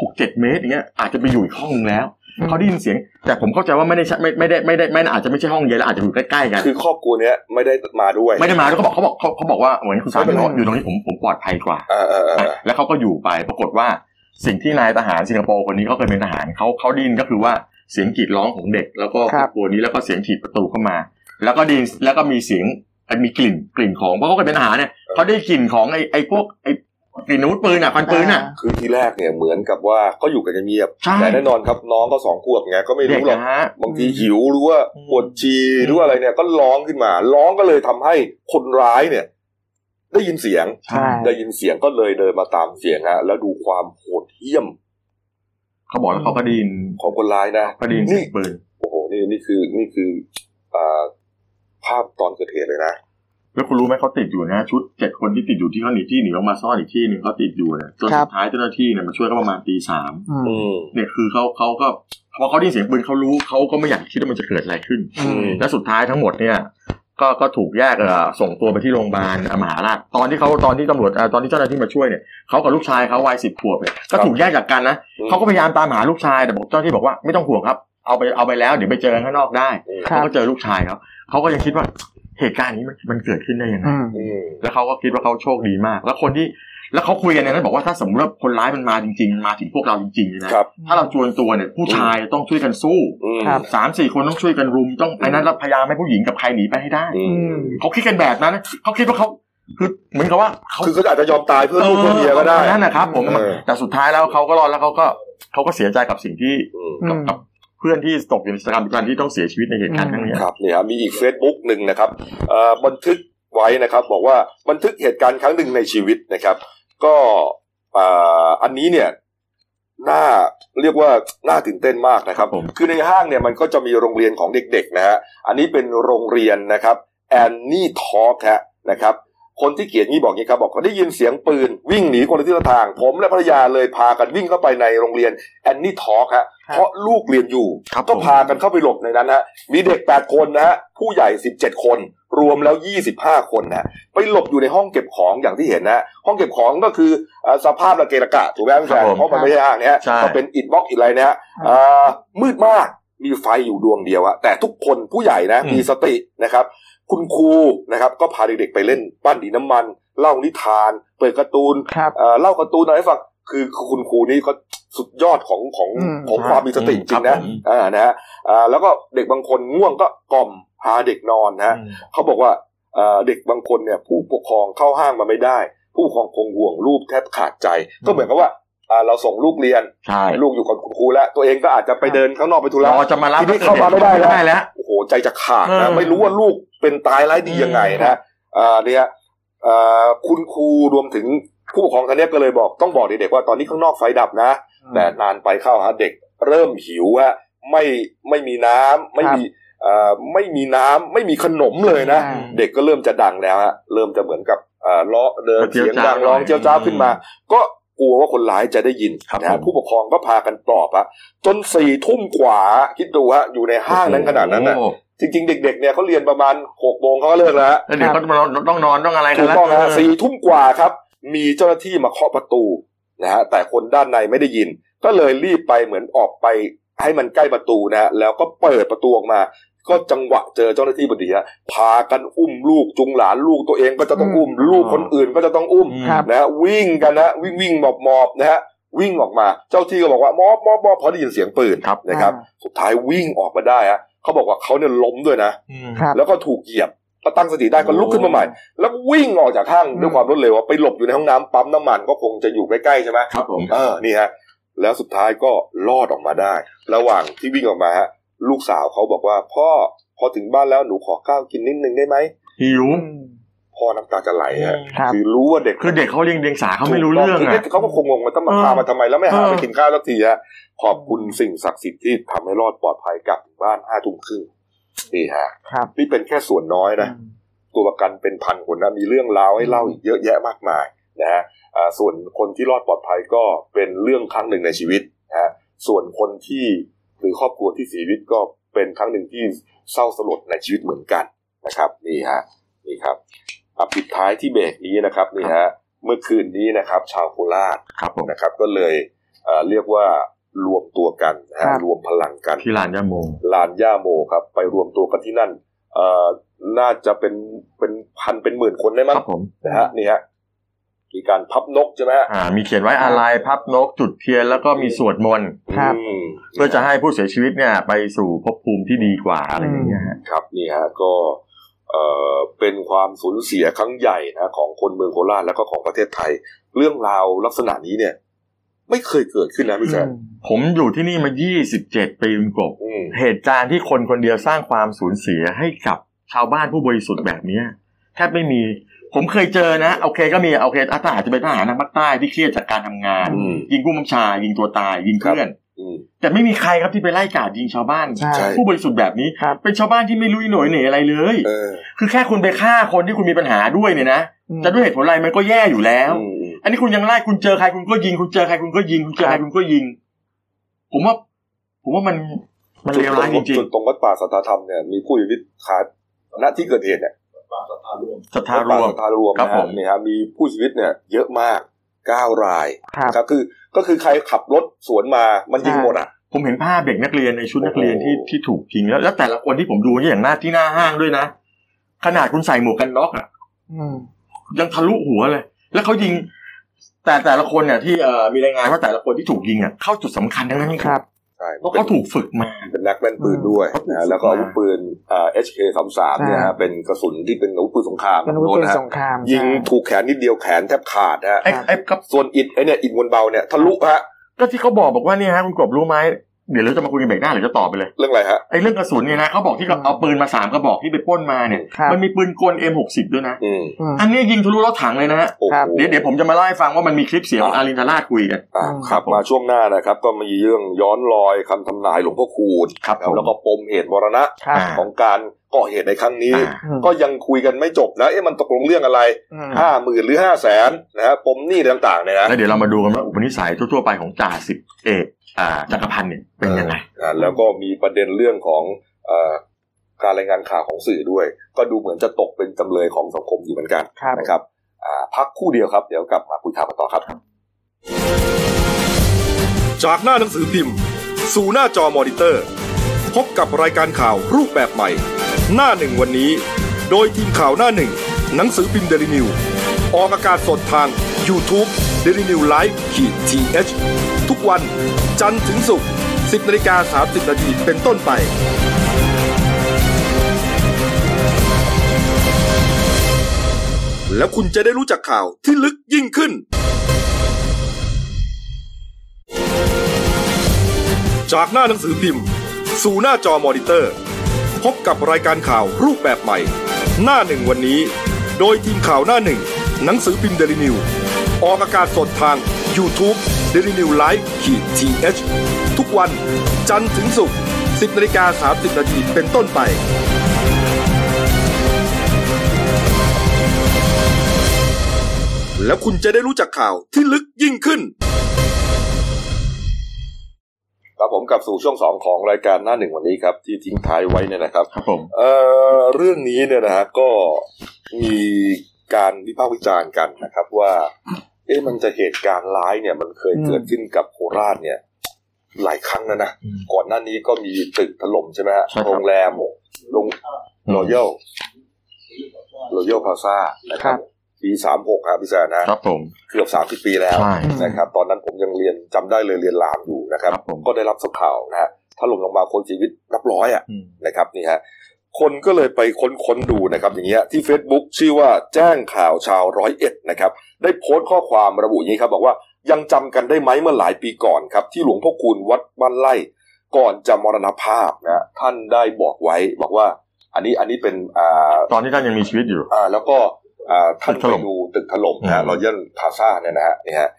หกเจ็ดเมตรอย่างเงี้ยอาจจะไปอยู่อีกห้องนึงแล้วอืม เขาได้ยินเสียง แต่ผมเข้าใจว่าไม่ได้ใช่ไม่ไม่ได้ไม่ได้ไม่ได้อาจจะไม่ใช่ห้องเย็นแล้วอาจจะอยู่ใกล้ๆกันคือครอบครัวเนี้ยไม่ได้มาด้วยไม่ได้มาแล้วเขาบอกเขาบอกเขาเขาบอกว่าเหมือนคุณสาไม่เป็มีนไรบอกอยู่ตรงนี้ผมผมปลอดภัยกว่าเออเออเออแล้วเขาก็อยู่ไปปรากฏว่าสิ่งที่นายทหารสิงคโปร์คนนี้เขาเคยเป็นทหารเขาเขาไดยินก็คือว่าเสียงกรีดร้องของเด็ก แล้วก็คครัรอบบครัวนี้แล้วก็เสียงถีบประตูเข้ามา แล้วก็ไดยินแล้วก็มีเสียงมีกลิ่นกลิ่นของเพราะเขาเคยเป็นทหารเนี่ยเขาได้กลิ่นของไอ้ไอ้พวกไอ้ กลิ่นอาวุธปืนอะควันปืนอะ คือทีแรกเนี่ยเหมือนกับว่าก็อยู่กันเงียบๆใช่แต่แน่นอนครับน้องก็สองขวบไงก็ไม่เด็กรู้หรอกนะฮะบางทีหิวหรือว่าอืมปวดฉี่หรือว่าอะไรเนี่ยก็ร้องขึ้นมา ร้องก็เลยทำให้คนร้ายเนี่ย ได้ยินเสียงใช่ได้ยินเสียงก็เลยเดินมาตามเสียงฮะแล้วดูความโหดเหี้ยม เขาบอกแล้วเขาก็ไดยินของคนร้ายนะก็ไดยินเสียงปืนโอ้โหนี่นี่คือนี่คืออ่าภาพตอนเกิดเหตุเลยนะ แล้วคุณรู้ไหมเขาติดอยู่นะ ชุดเจ็ดคนที่ติดอยู่ที่เขาหนีที่หนีออกมาซ่อนอีกที่หนึ่งเขาติดอยู่เนี่ยจนครัสุบดท้ายเจ้าหน้าที่เนี่ยมาช่วยเขาประมาณตีสามอืมอืมเนี่ยคือเขาเขาก็พอเขาได้ยินเสียงปืนเขารู้เขาก็ไม่อยากคิดว่ามันจะเกิดอะไรขึ้นอืมและสุดท้ายทั้งหมดเนี่ยก็ก็ถูกแยกเอ่อส่งตัวไปที่โรงพยาบาลมหาราชตอนที่เขาตอนที่ตำรวจเอ่อตอนที่เจ้าหน้าที่มาช่วยเนี่ยเขากับลูกชายเขาวัยสิบขวบเนี่ยก็ถูกแยกจากกันนะอืมเขาก็พยายามตามหาลูกชายแต่บอกเจ้าหน้าที่บอกว่าไม่ต้องห่วงครับเอาไปเอาไปแล้วเดี๋ยวไปเจอกันข้างนอกได้ครัเขาบก็เจอลูกชายเขาเขาก็ยังคิดว่า เหตุการณ์นี้มันมันเกิดขึ้นได้ยังไงอืมอืมแล้วเขาก็คิดว่าเขาโชคดีมาก แล้วคนที่แล้วเขาคุยกันในนั้นบอกว่าถ้าสมมติว่าคนร้ายมันมาจริง ๆ มาถึงพวกเราจริงๆเนี่ยนะครับถ้าเราจวนตัวเนี่ยผู้ชายต้องช่วยกันสู้อืมครับสามสี่คนต้องช่วยกันรุมต้องไอ้นั้นแล้วพยายามให้ผู้หญิงกับใครหนีไปให้ได้อือืมมเขาคิดกันแบบนั้นนะเขาคิดว่าเขาคือเหมือนกับว่าเขาคือเขาอาจจะยอมตายเพื่อลูกเพื่อเมียก็ได้นั่นนะครับผมเออแต่สุดท้ายแล้วเขาก็รอดแล้วเขาก็เขาก็เสียใจกับสิ่งที่อืมกับกับ เพื่อนที่ตกอยู่ในสถานการณ์ที่ต้องเสียชีวิตในเหตุการณ์ครั้งนี้ครับเนี่ยมีอีก Facebook หนึ่งนะครับเอ่อบันทึกไว้นะครับบอกว่าบันทึกเหตุการณ์ครั้งหนึ่งในชีวิตนะครับ ก็เอ่ออันนี้เนี่ยน่าเรียกว่าน่าตื่นเต้นมากนะครับผมคือในห้างเนี่ยมันก็จะมีโรงเรียนของเด็กๆนะฮะอันนี้เป็นโรงเรียนนะครับแอนนี่ทอล์กนะครับ คนที่เขียนนี้บอกงี้ครับบอกเขาได้ยินเสียงปืนวิ่งหนีคนละทิศละทาง ผมและภรรยาเลยพากันวิ่งเข้าไปในโรงเรียนแอนนี่ทอล์กฮะเพราะลูกเรียนอยู่ครับก็ผมพากันเข้าไปหลบในนั้นฮะมีเด็ก 8 คนนะฮะผู้ใหญ่ 17 คน รวมแล้ว 25 คนนะไปหลบอยู่ในห้องเก็บของอย่างที่เห็นนะห้องเก็บของก็คือเอ่อสภาพระเกะระกะถูกไหมพี่แซครัมบผมเพราะมันไม่ใช่ห้างเนี่ยใช่ก็เป็นอิฐบล็อกอิฐอะไรนะฮะเอ่อมืดมากมีไฟอยู่ดวงเดียวอะแต่ทุกคนผู้ใหญ่นะมีสตินะครับ คุณครูนะครับ ก็พาเด็กๆไปเล่นปั้นดินน้ำมัน เล่านิทาน เปิดการ์ตูนครับเอ่อเล่าการ์ตูนอะไรให้ฟังคือคือคุณครูนี่ก็สุดยอดของของอืมของความมีสติจริงครันะบผมอ่านะฮะอ่าแล้วก็เด็กบางคนง่วงก็กล่อมพาเด็กนอนนะฮะเขาบอกว่าเอ่อเด็กบางคนเนี่ย ผู้ปกครองเข้าห้างมาไม่ได้ ผู้ปกครองคงห่วงลูกแทบขาดใจ ก็เหมือนกับว่าอ่าเราส่งลูกเรียนใช่ลูกอยู่กับคุณครูแล้ว ตัวเองก็อาจจะไปเดินข้างนอกไปธุระรอจะมารับทีนี้เข้ามาไม่ได้แล้วไม่ได้แล้วโอ้โหใจจะขาดเอนะอไม่รู้ว่าลูก เป็นตายร้ายดียังไงนะอ่าเนี่ยอ่าคุณครูรวมถึงผู้ปกครองท่านเนี้ยก็เลยบอกต้องบอกเด็กๆว่าตอนนี้ข้างนอกไฟดับนะ แต่นานไปเข้าฮะเด็กเริ่มหิวฮะไม่ไม่มีน้ำไม่มีเอ่อไม่มีน้ำไม่มีขนมเลยนะอ่าเด็กก็เริ่มจะดังแล้วฮะเริ่มจะเหมือนกับเอ่อล้อเดินเจียวเสียงจ้าวดังร้องหน่อยเจียวจ้าวขึ้นมา ก็กลัวว่าคนร้ายจะได้ยินครับนะฮะผมผู้ปกครองก็พากันปลอบฮะจนสี่ทุ่มกว่าคิดดูฮะอยู่ในห้างนั้นขนาดนั้นนะโอ้ จริงๆ เด็กๆ เนี่ยเขาเรียนประมาณหกโมงเขาก็เลิกแล้วฮะแล้วเด็กก็ต้องนอนต้องอะไรกัถูนกแล้วต้องฮะเสี่ทุ่มกว่าครับ มีเจ้าหน้าที่มาเคาะประตูนะฮะแต่คนด้านในไม่ได้ยิน ก็เลยรีบไปเหมือนออกไปให้มันใกล้ประตูนะฮะแล้วก็เปิดประตูออกมา ก็จังหวะเจอเจ้าหน้าที่พอดีฮะพากันอุ้มลูกจุงหลานลูกตัวเองก็จะต้องอุ้ม ลูกคนอื่นก็จะต้องอุ้ม ครับ นะฮะวิ่งกันนะวิ่งวิ่งหมอบหมอบนะฮะวิ่งออกมา เจ้าที่ก็บอกว่ามอบมอบมอบพอได้ยินเสียงปืนครับ นะครับอ่าสุดท้ายวิ่งออกมาได้ฮะ เขาบอกว่าเขาเนี่ยล้มด้วยนะอืมครับแล้วก็ถูกเหยียบก็ตั้งสติได้ก็ลุกขึ้นมาใหม่ แล้ววิ่งออกจากห้างอืมด้วยความรวดเร็วอะไปหลบอยู่ในห้องน้ำปั๊มน้ำมันก็คงจะอยู่ใกล้ๆใช่ไหมครับผมเออนี่ฮะแล้วสุดท้ายก็รอดออกมาได้ ระหว่างที่วิ่งออกมาฮะลูกสาวเขาบอกว่าพ่อพอถึงบ้านแล้วหนูขอข้าวกินนิดนึงได้ไหมหิว พ่อน้ำตาจะไหลฮะครับคือรู้ว่าเด็กคือเด็กเขาเรียงเดียงสาเขาไม่รู้เรื่องคือะด็กเขาก็คงงงว่าต้องมาเออพามาทำไมแล้วไม่หาเออไปกินข้าวสักทีฮะขอบคุณสิ่งศักดิ์สิทธิ์ที่ทำให้รอดปลอดภัยกลับถึงบ้านห้าทุ่มครึ่งนี่ฮะครับนี่เป็นแค่ส่วนน้อยนะตัวประกันเป็นพันคนนะมีเรื่องราวให้เล่าอีกเยอะแยะมากมายนะฮะอ่าส่วนคนที่รอดปลอดภัยก็เป็นเรื่องครั้งหนึ่งในชีวิตนะฮะส่วนคนที่หรือครอบครัวที่เสียชีวิตก็เป็นครั้งหนึ่งที่เศร้าสลดในชีวิตเหมือนกันนะครับ นี่ฮะนี่ครับ อะปิดท้ายที่เบรกนี้นะครับนี่ฮะเมื่อคืนนี้นะครับ ชาวโคราชครับผมนะครับ ก็เลยเอ่อเรียกว่ารวมตัวกันนะฮะครับรวมพลังกันที่ลานย่าโมลานย่าโมครับ ไปรวมตัวกันที่นั่นเอ่อน่าจะเป็นเป็นพันเป็นหมื่นคนได้คมั้งรับผมนะฮะนี่ฮะมีการพับนกใช่ไหมฮะอ่า มีเขียนไว้อะไรพับนก จุดเทียนแล้วก็มีสวดมนต์ครับอืมเพื่อจะให้ผู้เสียชีวิตเนี่ย ไปสู่ภพภูมิที่ดีกว่าอะไรอย่างเงี้ยฮะครับนี่ฮะก็ เอ่อเป็นความสูญเสียครั้งใหญ่นะของคนเมืองโคราชแล้วก็ของประเทศไทย เรื่องราวลักษณะนี้เนี่ย ไม่เคยเกิดขึ้นนะพี่แจ๊คผมอยู่ที่นี่มา 27 ปีคุณกบอืมเหตุการณ์ที่คนคนเดียวสร้างความสูญเสียให้กับชาวบ้านผู้บริสุทธิ์แบบเนี้ยแทบไม่มี ผมเคยเจอนะโอเคก็มีโอเคอาจจะอาจจะเป็นทหารทางภาคใต้ที่เครียดจากการทำงานอืมยิงผู้บัญชา ยิงตัวตาย ยิงเพื่อนอืม แต่ไม่มีใครครับที่ไปไล่กราดยิงชาวบ้านใช่ใช่ผู้บริสุทธิ์แบบนี้ครับเป็นชาวบ้านที่ไม่รู้อีหน่วยเหน่อะไรเลยเออคือแค่คุณไปฆ่าคนที่คุณมีปัญหาด้วยเนี่ยนะอืมจะด้วยเหตุผลอะไรมันก็แย่อยู่แล้วอืมอืมอันนี้คุณยังไล่คุณเจอใครคุณก็ยิง คุณเจอใครคุณก็ยิงคุณเจอใครคุณก็ยิง ผมว่า ผมว่ามันมันเลวร้ายจริงจุดตรงวัดป่าสัทธาธรรมเนี่ยมีผู้ชีวิตขาดณที่เกิดเหตุเนี่ยๆศรัทธารวมวัดป่สัทธารวมครับนะผฮะมนี่ฮะมีผู้ชีวิตเนี่ย เยอะมาก เก้ารายครับครับคือก็คือใครขับรถสวนมามันยิงหมดอะผมเห็นภาพเด็กนักเรียนในชุดนักเรียนที่โอ้โหที่ถูกยิงแล้วแล้วแต่ละคนที่ผมดูเนี่ยอย่างหน้าที่หน้าห้างด้วยนะ ขนาดคุณใส่หมวกกันน็อกอะอืมยังทะลุหัวเลย แล้วเขายิง แต่แต่ละคนเนี่ยที่เอ่อมีรายงานว่าแต่ละคนที่ถูกยิงอะเข้าจุดสำคัญทั้งนั้นครับใช่เพราะเขาถูกฝึกมาเป็นนักแม่นปืนด้วยอืมนะฮะแล้วก็อาวุธปืนอ่า HK สามสามเนี่ยฮะเป็นกระสุนที่เป็นอาวุธปืนสงครามเป็นอาวุธปืนโะฮะสงครามยิงใช่ถูกแขนนิดเดียวแขนแทบขาดนะฮะไอ้ไอ้กับส่วนอิดไอเนี่ยอิดมวลเบาเนี่ยทะลุฮะก็ที่เขาบอกบอกว่าเนี่ยฮะคุณกบรู้ไหม เดี๋ยวเราจะมาคุยกันเบรกหน้าหรือจะต่อไปเลย เรื่องอะไรฮะไอ้เรื่องกระสุนเนี่ยนะเขาบอกที่เขาเอาปืนมาสามกระบอกที่ไปปล้นมาเนี่ยครับมันมีปืนกล M60 ด้วยนะอืมอืมอันนี้ยิงทะลุรถถังเลยนะฮะโอ้โหครับเดี๋ยวเดี๋ยวผมจะมาเล่าให้ฟังว่ามันมีคลิปเสียงของอารินทราชคุยกันอ่าอืมครับมาช่วงหน้านะครับ ก็มีเรื่องย้อนรอยคำทำนายหลวงพ่อคูณครับผมแล้วก็ปมเหตุมรณะครับอ่าของการก่อเหตุในครั้งนี้อ่าอืมก็ยังคุยกันไม่จบนะเอ๊ะมันตกลงเรื่องอะไรอืมห้าหมื่นหรือห้าแสนนะฮะปมหนี้ต่างๆเนี่ยนะแล้วเดี๋ยวเรามาดูกันว่าอุปนิสัยทั่วๆไปของจ่าสิบเอกอ่า จักรพันธ์เนี่ยเป็นยังไงอ่าแล้วก็มีประเด็นเรื่องของเอ่อการรายงานข่าวของสื่อด้วย ก็ดูเหมือนจะตกเป็นจำเลยของสังคมอยู่เหมือนกันครับนะครับอ่าพักครู่เดียวครับ เดี๋ยวกลับมาคุยข่าวกันต่อครับ จากหน้าหนังสือพิมพ์ สู่หน้าจอมอนิเตอร์ พบกับรายการข่าวรูปแบบใหม่ หน้าหนึ่งวันนี้ โดยทีมข่าวหน้าหนึ่ง หนังสือพิมพ์เดลิวิวออกอากาศสดทาง YouTube d e l i n e w l i v e ขีดทีเทุกวัน จันทร์ถึงศุกร์ 10นาฬิกา30นาทีเป็นต้นไป แล้วคุณจะได้รู้จักข่าวที่ลึกยิ่งขึ้น จากหน้าหนังสือพิมพ์ สู่หน้าจอมอนิเตอร์ พบกับรายการข่าวรูปแบบใหม่ หน้าหนึ่งวันนี้ โดยทีมข่าวหน้าหนึ่งหนังสือพิมพ์เดลิวิว ออกอากาศสดทาง YouTube d e l i n e w l i v e ขีดทีเทุกวันจันทร์ถึงศุกร์10นาฬิกา30นาทีเป็นต้นไป แล้วคุณจะได้รู้จักข่าวที่ลึกยิ่งขึ้นครับผมกลับสู่ช่วงสองของรายการหน้าหนึ่งวันนี้ครับ ที่ทิ้งท้ายไว้เนี่ยนะครับครับผมเอ่อเรื่องนี้เนี่ยนะฮะก็มีการวิพากษ์วิจารณ์กันนะครับว่า เอ๊ะมันจะเหตุการณ์ร้ายเนี่ย มันเคยอืมเกิดขึ้นกับโคราชเนี่ย หลายครั้งแล้วนะอืมก่อนหน้านี้ก็มีตึกถล่มใช่ไหมฮะใช่ครับโรงแรมโรงรอยัลรอยัลพาซานะคครัรับบปีสามหกครับพี่แซนนะครับผมเกือบสามสิบปีแล้วใช่นะครับ ตอนนั้นผมยังเรียนจำได้เลยเรียนรามอยู่นะครับครับผมก็ได้รับสักข่าวนะฮะถล่มลงมาคนเสียชีวิตนับร้อยอะอืมนะครับนี่ฮะ คนก็เลยไปค้นค้นดูนะครับอย่างเงี้ยที่ Facebook ชื่อว่าแจ้งข่าวชาวร้อยเอ็ดนะครับได้โพสต์ข้อความระบุอย่างนี้ครับบอกว่ายังจำกันได้ไหมเมื่อหลายปีก่อนครับ ที่หลวงพ่อคูณวัดบ้านไร่ก่อนจะมรณภาพนะท่านได้บอกไว้บอกว่า อันนี้อันนี้เป็นอ่าตอนที่ท่านยังมีชีวิตอยู่อ่าแล้วก็อ่าท่านตึกถไปล่มดูตึกถล่มนะฮะอืมรอยัลพาซาเนี่ยนะฮะนี่ฮะ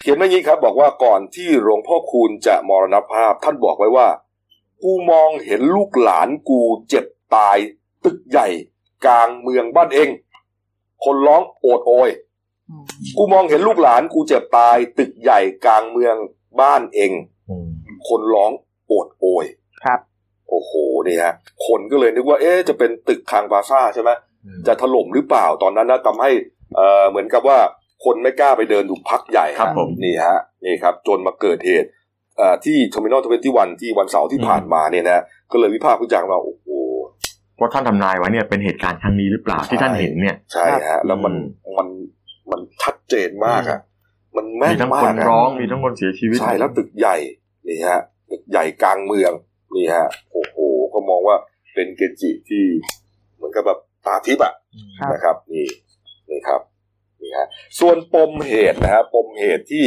เขียนไว้อย่างนี้ครับ บอกว่าก่อนที่หลวงพ่อคูณจะมรณภาพ ท่านบอกไว้ว่า กูมองเห็นลูกหลานกูเจ็บ ตายตึกใหญ่ กลางเมืองบ้านเอง คนร้องโอดโอยอืมกูมองเห็นลูกหลานกูเจ็บตาย ตึกใหญ่กลางเมืองบ้านเองอืมคนร้องโอดโอยครับ โอ้โหนี่ฮะคนก็เลยนึกว่า เอ๊ะจะเป็นตึกคางพลาซ่าใช่ไหมจะถล่มหรือเปล่าตอนนั้นนะทำให้เอ่อเหมือนกับว่าคนไม่กล้าไปเดินดูพักใหญ่ครับฮะผมนี่ฮะนี่ครับ จนมาเกิดเหตุเอ่อที่ Terminal Twenty One ที่วันเสาร์ที่อืมผ่านมาเนี่ยนะก็เลยวิพากษ์วิจารณ์ว่าโอ้โห ว่าท่านทำนายไว้เนี่ยเป็นเหตุการณ์ครั้งนี้หรือเปล่าที่ท่านเห็นเนี่ย ใช่ฮะแล้วมันอืมมันมันชัดเจนมากอะมันแม่มีนทั้งมาคกนอะร้องมีทั้งคนเสียชีวิตใช่แล้วตึกใหญ่นี่ฮะตึกใหญ่กลางเมืองนี่ฮะโอ้โหก็มองว่าเป็นเกจิที่เหมือนกับแบบตาทิพย์อะครับนะครับ นี่นี่ครับนี่ฮะส่วนปมเหตุนะฮะปมเหตุที่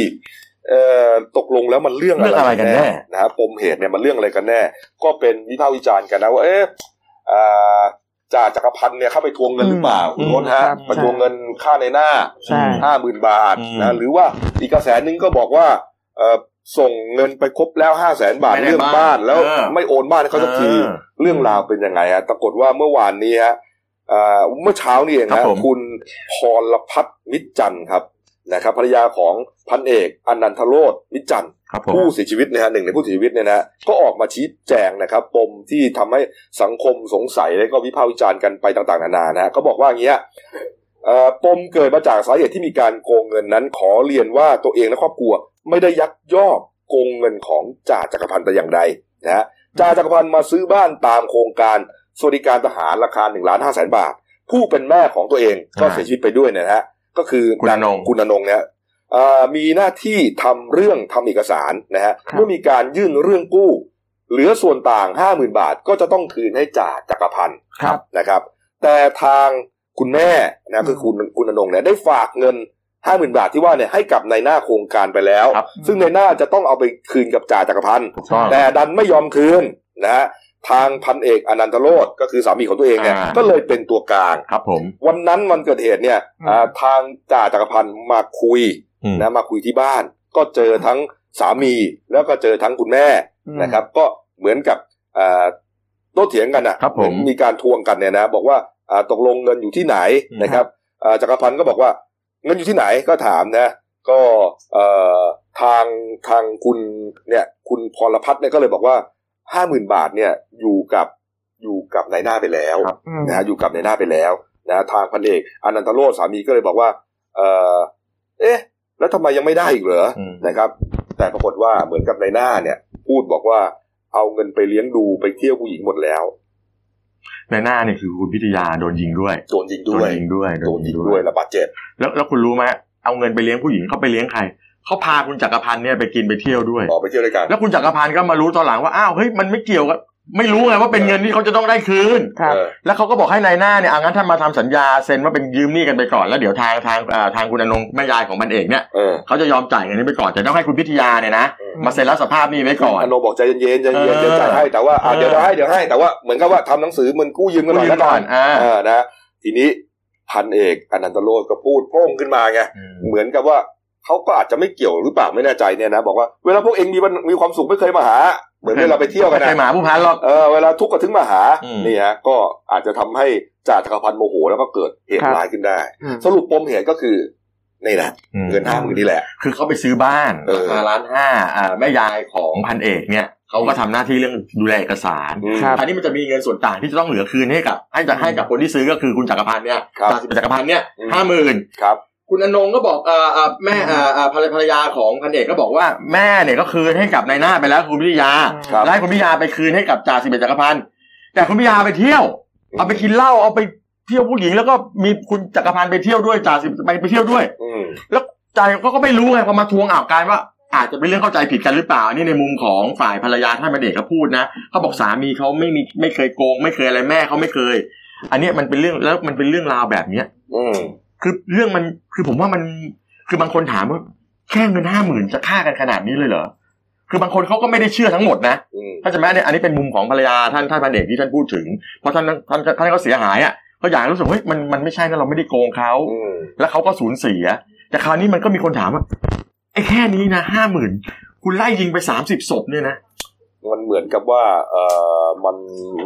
เอ่อตกลงแล้วมันเรื่องเรื่องอะไรกันแน่นะฮะปมเหตุเนี่ยมันเรื่องอะไรกันแน่ ก็เป็นวิพากษ์วิจารณ์กันนะว่าเอ๊ะอ่า จ่าจักรพันธ์เนี่ยเข้าไปทวงเงินหรือเปล่าอืมคุณรถฮะครับไปทวงเงินค่าในหน้าใช่ห้าหมื่นบาทอืมนะหรือว่าอีกกระแสหนึงก็บอกว่าเอ่อส่งเงินไปครบแล้วห้าแสนบาทไม่ได้เรื่องบ้านแล้วเออไม่โอนบ้านให้เขาสักทีเออเรื่องราวเป็นยังไงฮะปรากฏว่าเมื่อวานนี้ฮะเอ่อเมื่อเช้านี่เองครันะบผมคุณพรพัฒน์มิตรจันทร์ครับ นะครับภรรยาของพันเอกอนันทโรธมิตรจันทร์ครับผมผู้เสียชีวิตนะฮะหนึ่งในผู้เสียชีวิตเนี่ยนะก็ออกมาชี้แจงนะครับปมที่ทำให้สังคมสงสัยและก็วิพากษ์วิจารณ์กันไปต่างๆ นานานะฮะก็บอกว่าอย่างเงี้ยเอ่อปมเกิดมาจากสาเหตุที่มีการโกงเงินนั้นขอเรียนว่าตัวเองและครอบครัว ไม่ได้ยักยอกโกงเงินของจ่าจักรพันธ์แต่อย่างใดนะฮะจ่าจักรพันธ์มาซื้อบ้านตามโครงการสวัสดิการทหารราคาหนึ่งล้านห้าแสนบาท ผู้เป็นแม่ของตัวเองก็เสียชีวิตไปด้วยนะฮะ ก็คือคุณอนงคุณอนงเนี่ยเอ่อมีหน้าที่ทำเรื่องทำเอกสารนะฮะครับเมื่อมีการยื่นเรื่องกู้ เหลือส่วนต่างห้าหมื่นบาทก็จะต้องคืนให้จ่าจักรพันธ์ครับนะครับ แต่ทางคุณแม่นะคือคุณคุณอนงเนี่ยได้ฝากเงินห้าหมื่นบาทที่ว่าเนี่ยให้กับในายหน้าโครงการไปแล้วครับซึ่งในายหน้าจะต้องเอาไปคืนกับจ่าจักรพันธ์ถูกต้องแต่ดันไม่ยอมคืนนะฮะ ทางพันเอกอนันตโรธก็คือสามีของตัวเองเนี่ยอ่า ก็เลยเป็นตัวกลาง ครับผมวันนั้นวันเกิดเหตุเนี่ยอืมอ่าทางจ่าจักรพันธ์มาคุยอืมนะมาคุยที่บ้าน ก็เจอทั้งสามีแล้วก็เจอทั้งคุณแม่นะครับ ก็เหมือนกับอ่าโต้เถียงกันอะครับผม มีการทวงกันเนี่ยนะบอกว่าอ่าตกลงเงินอยู่ที่ไหนอืม นะครับอ่าจักรพันธ์ก็บอกว่าเงินอยู่ที่ไหนก็ถามนะก็เอ่อทางทางคุณเนี่ยคุณพรพัฒน์เนี่ยก็เลยบอกว่า ห้าหมื่นบาทเนี่ยอยู่กับอยู่กับนายหน้าไปแล้วครับอืมนะฮะอยู่กับในหน้าไปแล้วนะทางพันเอกอนันตโรธสามีก็เลยบอกว่า เออเอ๊ะ แล้วทำไมยังไม่ได้อีกเหรออืมนะครับ แต่ปรากฏว่าเหมือนกับในหน้าเนี่ย พูดบอกว่าเอาเงินไปเลี้ยงดูไปเที่ยวผู้หญิงหมดแล้วในหน้าเนี่ยคือคุณพิทยาโดนยิงด้วย โดนยิงโดด้นวยยิงด้วยโดนยิงด้วยระบาดเจ็บแล้วแล้วคุณรู้ไหมเอาเงินไปเลี้ยงผู้หญิงเขาไปเลี้ยงใคร เขาพาคุณจักรพันธ์เนี่ยไปกินไปเที่ยวด้วยออกไปเที่ยวด้วยกัน แล้วคุณจักรพันธ์ก็มารู้ตอนหลังว่าอ้าวเฮ้ยมันไม่เกี่ยวกับไม่รู้ไงว่าเป็นเงินที่เขาจะต้องได้คืนครับเออแล้วเขาก็บอกให้นายหน้าเนี่ยอะงั้นท่านมาทำสัญญาเซ็นว่าเป็นยืมหนี้กันไปก่อนแล้วเดี๋ยวทางทางอ่าทางคุณอนงค์แม่ยายของมันเอกเนี่ยเออเขาจะยอมจ่ายเงินนี้ไปก่อนแต่ต้องให้คุณพิทยาเนี่ยนะเออมาเซ็นรับสภาพหนี้ไว้ก่อนอโนบอกใจเย็นๆใจเย็นๆเออเดี๋ยวจ่ายให้แต่ว่าอะเออเดี๋ยวให้เดี๋ยวให้แต่ว่าเหมือนกับว่าทำหนังสือเหมันกู้ยืมกันหน่อยกู้ยืมละก่อนอ่าเออนะทีนี้พันเอกอนันตโรธก็พูดโพร่งขึ้นมาไงเหมือนกับว่า เขาก็อาจจะไม่เกี่ยวหรือเปล่าไม่แน่ใจเนี่ยนะบอกว่าเวลาพวกเองมีวันมีความสุขไม่เคยมาหา เหมือนเวลาไปเที่ยวกันไม่เคยนะหมาผู้พันหรอกเออเวลาทุกข์ก็ถึงมาหาอืมนี่ฮะก็อาจจะทำให้จ่าจักรพันธ์โมโหแล้วก็เกิดเหตุครับร้ายขึ้นได้อืมสรุปปมเหตุก็คือนี่แหละเงินห้าหมื่นนี่แหละ คือเขาไปซื้อบ้านเออราคาล้านห้าอ่าแม่ยายของพันเอกเนี่ยเขาก็ทำหน้าที่เรื่องดูแลเอกสารอืมครับอันนี้มันจะมีเงินส่วนต่างที่จะต้องเหลือคืนให้กับ ให้จะให้กับคนที่ซื้อก็คือคุณจักรพันธ์เนี่ยครับจ่าสิบจักรพันธ์เนี่ยอืมห้าหมื่น ครับคุณอนงก็บอกเอ่อเอ่อแม่เอ่อเอ่อภรรภรรยาของพันเอกก็บอกว่าแม่เนี่ยก็คืนให้กับนายหน้าไปแล้วคุณพิทยาครับแล้วให้คุณพิทยาไปคืนให้กับจ่าสิบเอ็ดจักรพันธ์แต่คุณพิทยาไปเที่ยว เอาไปกินเหล้าเอาไปเที่ยวผู้หญิงแล้วก็มีคุณจักรพันธ์ไปเที่ยวด้วยจ่าสิบไปไปเที่ยวด้วย อืม แล้วใจเขาก็ไม่รู้ไงพอมาทวงอ่าวกลายว่า อาจจะเป็นเรื่องเข้าใจผิดกันหรือเปล่าอันนี่ในมุมของฝ่ายภรรยาท่านพันเอกเขาพูดนะเขาบอกสามีเขาไม่มีไม่เคยโกง ไม่เคยอะไรแม่เขาไม่เคย อันเนี้ยมันเป็นเรื่องแล้วมันเป็นเรื่องราวแบบเนี้ยอืม คือเรื่องมันคือผมว่ามันคือบางคนถามว่าแค่เงินห้าหมื่นจะฆ่ากันขนาดนี้เลยเหรอคือบางคนเขาก็ไม่ได้เชื่อทั้งหมดนะอืมถ้าจะแม้เนี่ยอันนี้เป็นมุมของภรรยาท่านท่านพันเอกที่ท่านพูดถึง เพราะท่านท่านท่านเขาเสียหายอะเขาอยากรู้สึกว่าเฮ้ยมันมันไม่ใช่นะเราไม่ได้โกงเขาอืมแล้วเขาก็สูญเสีย แต่คราวนี้มันก็มีคนถามว่าไอ้แค่นี้นะห้าหมื่นคุณไล่ยิงไปสามสิบศพเนี่ยนะมันเหมือนกับว่าเออมัน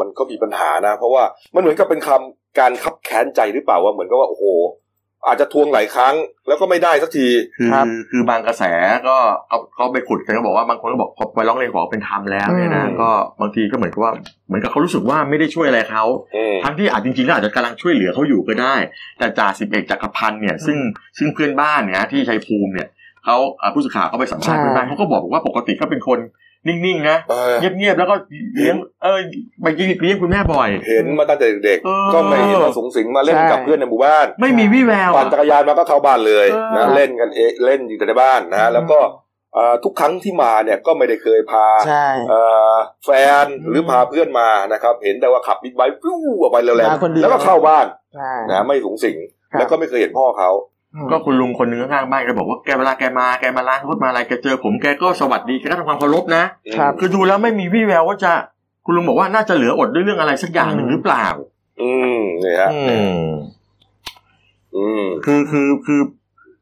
มันก็มีปัญหานะ เพราะว่ามันเหมือนกับเป็นคำการคับแค้นใจหรือเปล่าว่าเหมือนกับว่าโอ้โห อาจจะทวงหลายครั้ง แล้วก็ไม่ได้สักทีคือครับคือบางกระแสก็เขาเขาไปขุดกันก็บอกว่าบางคนก็บอกพอไปร้องเรียนขอเป็นธรรมแล้วเนี่ยนะอืมก็บางทีก็เหมือนกับว่าเหมือนกับเขารู้สึกว่าไม่ได้ช่วยอะไรเขาอืมทั้งที่อาจจริงๆแล้วอาจจะกำลังช่วยเหลือเขาอยู่ก็ได้ แต่จ่าสิบเอกจักรพันธ์เนี่ยซึ่งซึ่งเพื่อนบ้านเนี่ยที่ชัยภูมิเนี่ยเขาอ่าผู้สื่อข่าวเขาไปสัมภาษณ์ใช่เพื่อนบ้านเขาก็บอกว่าปกติเขาเป็นคน นิ่งๆนะเออ เงียบๆแล้วก็เลี้ยงเออไปเลี้ยงคุณแม่บ่อย เห็นมาตั้งแต่เด็กเออ ๆก็ไม่เห็นมาสูงสิงมาเล่นใช่ กับเพื่อนในหมู่บ้านไม่มีวี่แววปั่นอะจักรยานมาก็เข้าบ้านเลยเออนะเล่นกันเองเล่นอยู่แต่ในบ้านนะแล้วก็เอ่อทุกครั้งที่มาเนี่ยก็ไม่ได้เคยพาใช่เอ่อแฟนหรือพาเพื่อนมานะครับ เห็นแต่ว่าขับบิ๊กไบค์ฟิวออกไปเร็วมาคนเดียวๆแล้วก็เข้าบ้านใช่ นะไม่สูงสิงครับ แล้วก็ไม่เคยเห็นพ่อเขาอืม ก็คุณลุงคนหนึงข้างๆบ้านแกบอกว่าแกเวลาแกมาแกมาล้างรถมาอะไรแกเจอผมแกก็สวัสดีแกก็ทำความเคารพนะครับคือดูแล้วไม่มีวี่แววว่าจะคุณลุงบอกว่าน่าจะเหลืออดด้วยเรื่องอะไรสักอย่างหนึ่งหรือเปล่า อืมนี่ฮะอืมอืมคือคือคือ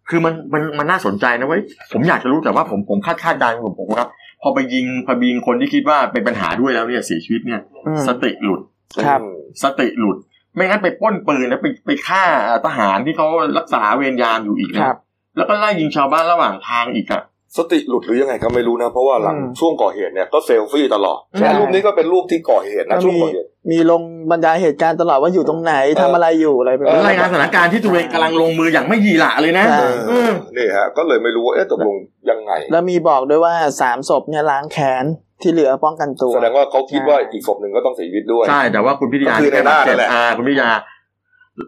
คือมันมันมันน่าสนใจนะเว้ยผมอยากจะรู้แต่ว่าผมผมคาดคาดเดาของผมครับ พอไปยิงพอยิงคนที่คิดว่าเป็นปัญหาด้วยแล้วเนี่ยเสียชีวิตเนี่ยอืมสติหลุดครับอืมสติหลุด ไม่งั้นไปปล้นปืนแล้วไปไปฆ่าทหารที่เขารักษาเวรยามอยู่อีกคนะรับแล้วก็ไล่ยิงชาวบ้านระหว่างทางอีกอะสติหลุดหรือยังไงก็ไม่รู้นะ เพราะว่าหลังอืมช่วงก่อเหตุเนี่ยก็เซลฟี่ตลอดใช่แต่รูปนี้ก็เป็นรูปที่ก่อเหตุนะก็ช่วงมีก่อเหตุมีลงบรรยายเหตุการณ์ตลอดว่าอยู่ตรงไหนเออทำอะไรอยู่อะไรแบบเออนี้รายงานสถานการณ์ที่ตัวเองกำลังลงมืออย่างไม่ยี่หระเลยนะใช่เออือมนี่ฮะก็เลยไม่รู้ว่าเอ๊ะตกลงยังไง แล้วมีบอกด้วยว่าสามศพเนี่ยล้างแค้น ที่เหลือป้องกันตัว แสดงว่าเขาคิดว่าใช่อีกศพหนึ่งก็ต้องเสียชีวิตด้วย ใช่ แต่ว่าคุณพิทยาก็คือในหน้านั่นแหละอ่าคุณพิทยา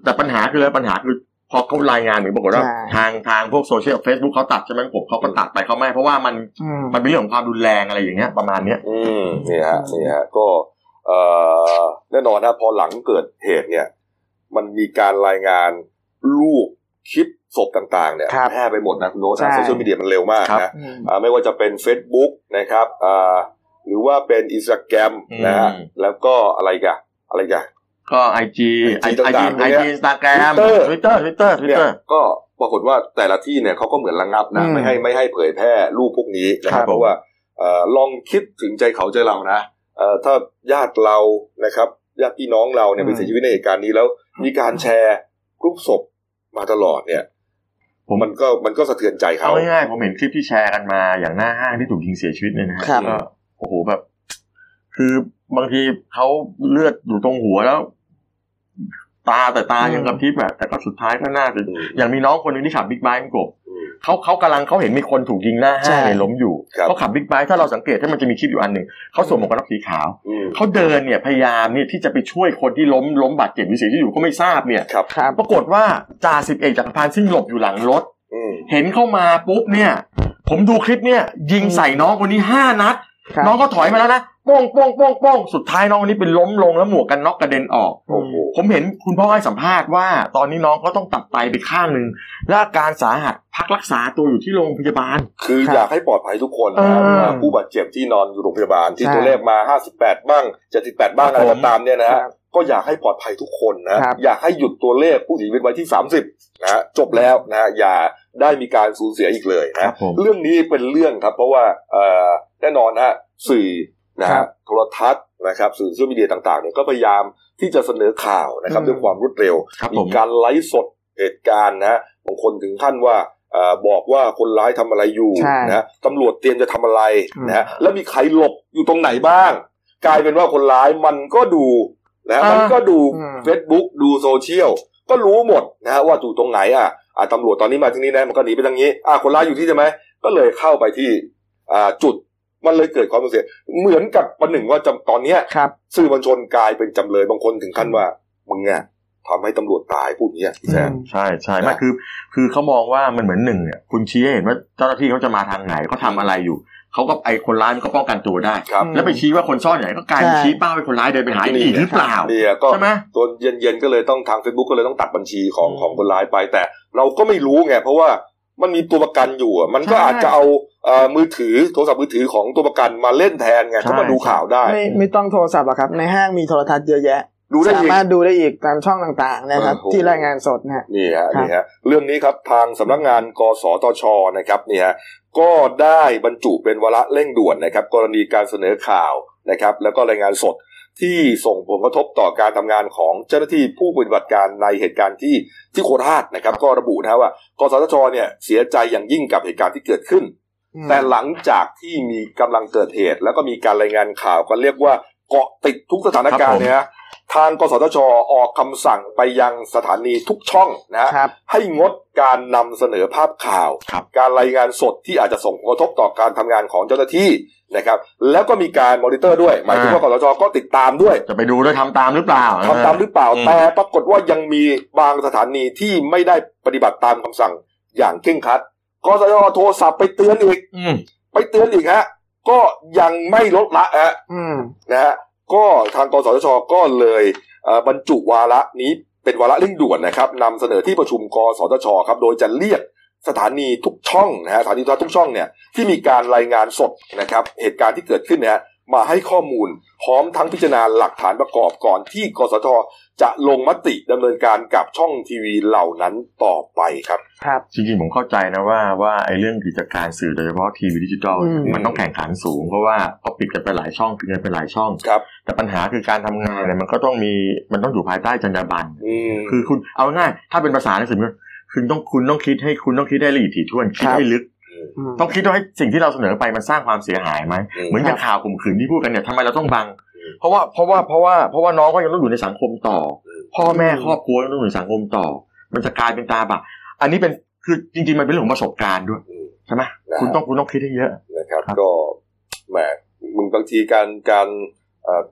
แต่ปัญหาคืออะไรปัญหาคือพอเขารายงานเหมือนบอกว่าใช่ทางทางพวกโซเชียลเฟซบุ๊กเขาตัดใช่ไหมผมเขาก็ตัดไปเขาไม่ เพราะว่ามันอืมมันเป็นเรื่องของความรุนแรงอะไรอย่างเงี้ยประมาณเนี้ย อืมนี่ฮะนี่ฮะก็เอ่อแน่นอนนะพอหลังเกิดเหตุเนี่ย มันมีการรายงานรูปคลิปศพต่างๆเนี่ยครับแพร่ไปหมดนะคุณโน้ตใช่นะโซเชียลมีเดียมันเร็วมากครับนะอืมอ่าไม่ว่าจะเป็น Facebook นะครับอ่า หรือว่าเป็นอินสตาแกรมนะฮะอืมแล้วก็อะไรกันอะไรกันก็ไอจีไอ IG จีไอต่างๆจีเนี่ยอินสตาแกรม Twitter ทวิตเตอร์ทวิตเตอร์ทวิตเนี่ยเตอร์ก็ปรากฏว่าแต่ละที่เนี่ยเขาก็เหมือนระงับนะอืมไม่ให้ไม่ให้เผยแพร่รูปพวกนี้นะคครัรับบผมเพราะว่าเอ่อลองคิดถึงใจเขาใจเรานะเอ่อถ้าญาติเรานะครับญาติพี่น้องเราเนี่ยไปเสียชีวิตในเหตุการณ์นี้แล้วมีการแชร์รูปศพมาตลอดเนี่ยผมมันก็มันก็สะเทือนใจเอาเขาง่ายๆผมเห็นคลิปที่แชร์กันมาอย่างหน้าห้างที่ถูกยิงเสียชีวิตเนี่ยนะฮะครับก็ โอ้โหแบบ คือบางทีเขาเลือดอยู่ตรงหัวแล้ว ตาแต่ตายังกระพริบอะแต่ก็สุดท้ายก็น่าจะอืมอย่างมีน้องคนหนึงที่ขับบิ๊กไบค์กบอืมเขาเขากำลังเขาเห็นมีคนถูกยิงหน้าห้างใช่เนี่ยล้มอยู่ครับเขาขับบิ๊กไบค์ถ้าเราสังเกตถ้ามันจะมีคลิปอยู่อันหนึ่งเขาสวมหมวกกันน็อกสีขาวอืมเขาเดินเนี่ยพยายามเนี่ยที่จะไปช่วยคนที่ล้มล้มบาดเจ็บหรือเสียชีวิตอยู่ก็ไม่ทราบเนี่ยครับครับปรากฏว่าจ่าสิบเอกจักรพันธ์ซึ่งหลบอยู่หลังรถอืมเห็นเข้ามาปุ๊บเนี่ย ผมดูคลิปเนี่ย ยิงใส่น้องคนนี้ห้านัดครับ น้องก็ถอยมาแล้วนะโป้งโป้งโป้งโป้งสุดท้ายน้องคนนี้เป็นล้มลงแล้วหมวกกันน็อกกระเด็นออกโอ้โหผมเห็นคุณพ่อให้สัมภาษณ์ว่า ตอนนี้น้องเขาต้องตัดไตไปข้างหนึ่งและอาการสาหัสพักรักษาตัวอยู่ที่โรงพยาบาล คือครับอยากให้ปลอดภัยทุกคนนะครับเอออ่าผู้บาดเจ็บที่นอนอยู่โรงพยาบาลที่ใช่ตัวเลขมา 58 บ้าง 78 บ้างครัอะบไรผมก็ตามเนี่ยนะฮะครับก็อยากให้ปลอดภัยทุกคนนะครับอยากให้หยุดตัวเลขผู้เสียชีวิตไว้ที่ 30นะฮะจบแล้วนะฮะอย่า ได้มีการสูญเสียอีกเลยครันะบผมเรื่องนี้เป็นเรื่องครับ เพราะว่าเอ่อแน่นอนนะฮะสื่อนะครัฮะบโทรทัศน์นะครับสื่อโซเชียลมีเดียต่างๆเนี่ยก็พยายามที่จะเสนอข่าวนะครับอืมด้วยความรวดเร็วครับมีผมการไลฟ์สดเหตุการณ์นะฮะบางคนถึงขั้นว่าเอ่อบอกว่าคนร้ายทำอะไรอยู่ใช่นะฮะตำรวจเตรียมจะทำอะไรอืมนะฮะแล้วมีใครหลบอยู่ตรงไหนบ้าง กลายเป็นว่าคนร้ายมันก็ดูนะฮะอ่ามัมันก็ดูอืม Facebook ดูโซเชียลก็รู้หมดนะฮะว่าอยู่ตรงไหนอะ อ่าตำรวจตอนนี้มาที่นี่นะมันก็หนีไปทางนี้อ่าคนร้ายอยู่ที่ใช่ไหมก็เลยเข้าไปที่อ่าจุดมันเลยเกิดความสูญเสียเหมือนกับประหนึ่งว่าจำตอนเนี้ยครับสื่อมวลชนกลายเป็นจำเลยบางคนถึงขั้นว่ามึงเนี่ยทำให้ตำรวจตายพูดอย่างเงี้ยพี่แซมใช่ใช่นะไม่คือ คือเขามองว่ามันเหมือนหนึ่งเนี่ยคุณชี้ให้เห็นว่าเจ้าหน้าที่เขาจะมาทางไหนเขาทำอะไรอยู่เขาก็ไอคนร้ายมันก็ป้องกันตัวได้ครับอืมแล้วไปชี้ว่าคนซ่อนไหนก็กลายเป็นใช่ชี้เป้าให้คนร้ายเดินไปหาอีกหรือเปล่าเนี่ยก็ใช่ไหมตัวเย็นๆก็เลยต้องทาง Facebook ก็เลยต้องตัดบัญชีของอืมของคนร้ายไปแต่ เราก็ไม่รู้ไงเพราะว่ามันมีตัวประกันอยู่อะมันก็ใช่อาจจะเอาเอ่อมือถือโทรศัพท์มือถือของตัวประกันมาเล่นแทนไงใช่ก็มาดูข่าวได้ ไม่ไม่ต้องโทรศัพท์หรอกครับ ในห้างมีโทรทัศน์เยอะแยะดูได้สาอีกมารถดูได้อีกตามช่องต่างๆนะครับโอ้โหที่รายงานสดนะฮะนี่ฮะครับนี่ฮะเรื่องนี้ครับทางสำนักงานกสทชนะครับเนี่ยฮะก็ได้บรรจุเป็นวาระเร่งด่วนนะครับ กรณีการเสนอข่าวนะครับ แล้วก็รายงานสด ที่ส่งผลกระทบต่อการทำงานของเจ้าหน้าที่ผู้ปฏิบัติการในเหตุการณ์ที่ที่โคราชนะครับ ก็ระบุนะฮะว่ากสทชเนี่ยเสียใจอย่างยิ่งกับเหตุการณ์ที่เกิดขึ้น แต่หลังจากที่มีกำลังเกิดเหตุ แล้วก็มีการรายงานข่าวก็เรียกว่าเกาะติดทุกสถานการณ์เนี่ยฮะ ทางกสทชออกคำสั่งไปยังสถานีทุกช่องนะฮะครับให้งดการนำเสนอภาพข่าวครับการรายงานสดที่อาจจะส่งผลกระทบต่อการทำงานของเจ้าหน้าที่นะครับแล้วก็มีการมอนิเตอร์ด้วย หมายถึงว่ากสทชก็ติดตามด้วย จะไปดูด้วยทำตามหรือเปล่าทำตามหรือเปล่าอืมแต่ปรากฏว่ายังมีบางสถานีที่ไม่ได้ปฏิบัติตามคำสั่งอย่างเคร่งครัดกสทชโทรศัพท์ไปเตือนอีกอืมไปเตือนอีกฮะก็ยังไม่ลดละฮะอืมนะฮะ ก็ทางกสทชก็เลยเอ่อบรรจุวาระนี้เป็นวาระเร่งด่วนนะครับนำเสนอที่ประชุมกสทชครับโดยจะเรียกสถานีทุกช่องนะฮะสถานีโทรทัศน์ทุกช่องเนี่ยที่มีการรายงานสดนะครับเหตุการณ์ที่เกิดขึ้นเนี่ยมาให้ข้อมูลพร้อมทั้งพิจารณาหลักฐานประกอบก่อนที่กสทจะลงมติดำเนินการกับช่องทีวีเหล่านั้นต่อไปครับ ครับ จริงๆ ผมเข้าใจนะว่าว่าไอ้เรื่องกิจการสื่อโดยเฉพาะทีวีดิจิตอลอืมมันต้องแข่งขันสูงเพราะว่าก็ปิดกันไปหลายช่องปิดกันไปหลายช่องครับ แต่ปัญหาคือการทำงานเนี่ยมันก็ต้องมีมันต้องอยู่ภายใต้จรรยาบรรณอืมคือคุณเอาง่ายถ้าเป็นภาษาหนังสือมันคุณต้องคุณต้องคิดให้คุณต้องคิดให้ละเอียดถี่ถ้วนคิดครับให้ลึกอืมต้องคิดว่าให้สิ่งที่เราเสนอไปมันสร้างความเสียหายไหมอืมเหมือนอย่างข่าวข่มขืนที่พูดกันเนี่ยทำไมเราต้องบังอืมเพราะว่าเพราะว่าเพราะว่าเพราะว่าน้องก็ยังต้องอยู่ในสังคมต่ออมพ่อแม่ครอบครัวยังต้องอยู่ในสังคมต่อ มันจะกลายเป็นตาบะอันนี้เป็นคือจริง ๆ มันเป็นเรื่องของประสบการณ์ด้วยอืมใช่ไหมนะคุณต้องคุณต้องคิดให้เยอะนะครับครับก็แหมมึงบางทีการการเอ่อ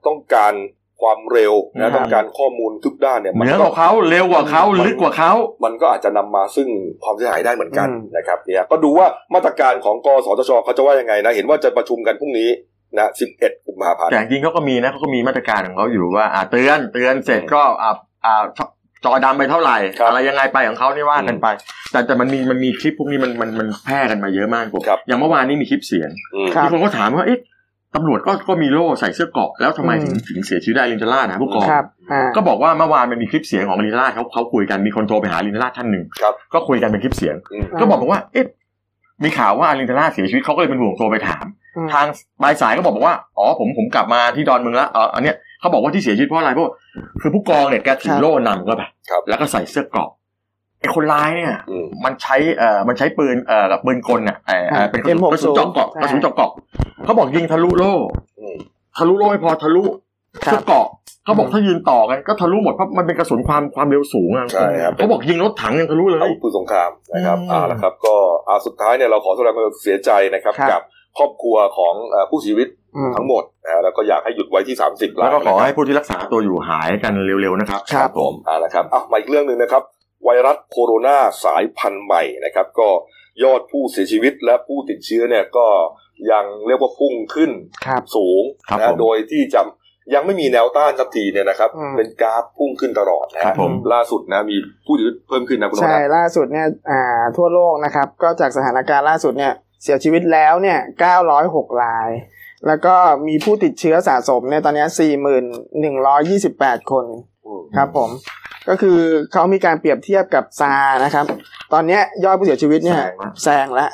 ต้องการความเร็วครันะบต้องการข้อมูลทุกด้านเนี่ยเหมันนือก็กว่าเขาเร็วกว่าเขามันลึกกว่าเขา มันก็อาจจะนำมาซึ่งความเสียหายได้เหมือนกันอืมนะครับเนี่ยก็ดูว่ามาตรการของกสทชเขาจะว่ายังไงนะเห็นว่าจะประชุมกันพรุ่งนี้นะ11กุมภาพันธ์แต่จริงๆเขาก็มีนะเขาก็มีมาตรการของเขาอยู่ว่าอ่าเตือนเตือนเสร็จก็อ่าอ่าจอดำไปเท่าไหร่ครับอะไรยังไงไปของเขานี่ว่ากันไป แต่แต่มันมีมันมีคลิปพวกนี้มันมันมันแพร่กันมาเยอะมากกว่าครับอย่างเมื่อวานนี้มีคลิปเสียงอืมครับมีคนก็ถามว่าเอ๊ะ ตำรวจก็ก็มีโล่ใส่เสื้อเกราะแล้วทำไมถึงอืมถึงเสียชีวิตได้ลินจล่านะผู้กองครับอ่าก็บอกว่าเมื่อวานมันมีคลิปเสียงของลินจล่าเขาเขาคุยกันมีคนโทรไปหาลินจล่าท่านหนึ่งครับก็คุยกันเป็นคลิปเสียงอืมก็บอกบอกว่าเอ๊ะมีข่าวว่าลินจล่าเสียชีวิตเขาก็เลยเป็นห่วงโทรไปถามอืมทางปลายสายก็บอกบอกว่าอ๋อผมผมกลับมาที่ดอนเมืองแล้วเอออันเนี้ยเขาบอกว่าที่เสียชีวิตเพราะอะไรเพราะว่าคือผู้กองเนี่ยแกถือโล่นำก็ไปครับแล้วก็ใส่เสื้อเกราะ ไอ้คนร้ายเนี่ยอืมมันใช้เอ่อมันใช้ปืนเอ่อกับปืนกลน่ะเอ่อเอ่อเป็นกระสุน M60 กระสุนเจาะเกราะใช่กระสุนเจาะเกราะเขาบอกยิงทะลุโล่อืมทะลุโล่ไม่พอทะลุครับเสื้อเกราะเขาบอกอืมถ้ายืนต่อกันก็ทะลุหมดเพราะมันเป็นกระสุนความความเร็วสูงอะใช่ครับเขาบอกยิงรถถังยังทะลุเลยอาวุธปืนสงครามนะครับอืมอ่าแล้วครับ ก็อ่าสุดท้ายเนี่ยเราขอแสดงความเสียใจนะครับครับกับครอบครัวของเอ่อผู้เสียชีวิตอืมทั้งหมดนะแล้วก็อยากให้หยุดไว้ที่ 30แล้ล้าวนก็ขอนะครับให้ผู้ที่รักษาตัวอยู่หายกันเร็วๆนะครับ ครับผมอ่านะครับอะมาอีกเรื่องหนึ่งนะครับ ไวรัสโคโรนาสายพันธุ์ใหม่นะครับ ก็ยอดผู้เสียชีวิตและผู้ติดเชื้อเนี่ยก็ยังเรียกว่าพุ่งขึ้นครับสูงครับนะผมโดยที่จำยังไม่มีแนวต้านสักทีเนี่ยนะครับอืมเป็นกราฟพุ่งขึ้นตลอดนะครัฮะบผมล่าสุดนะมีผู้ติดเชื้อเพิ่มขึ้นนะคุณโนใช่นะล่าสุดเนี่ยอ่าทั่วโลกนะครับ ก็จากสถานการณ์ล่าสุดเนี่ยเสียชีวิตแล้วเนี่ย906ราย แล้วก็มีผู้ติดเชื้อสะสมเนี่ยตอนเนี้ย4,128 คนอืม ครับผมก็คือเขามีการเปรียบเทียบกับซาร์นะครับ ตอนเนี้ยยอดผู้เสียชีวิตเนี่ยแซงละแซงแล้ว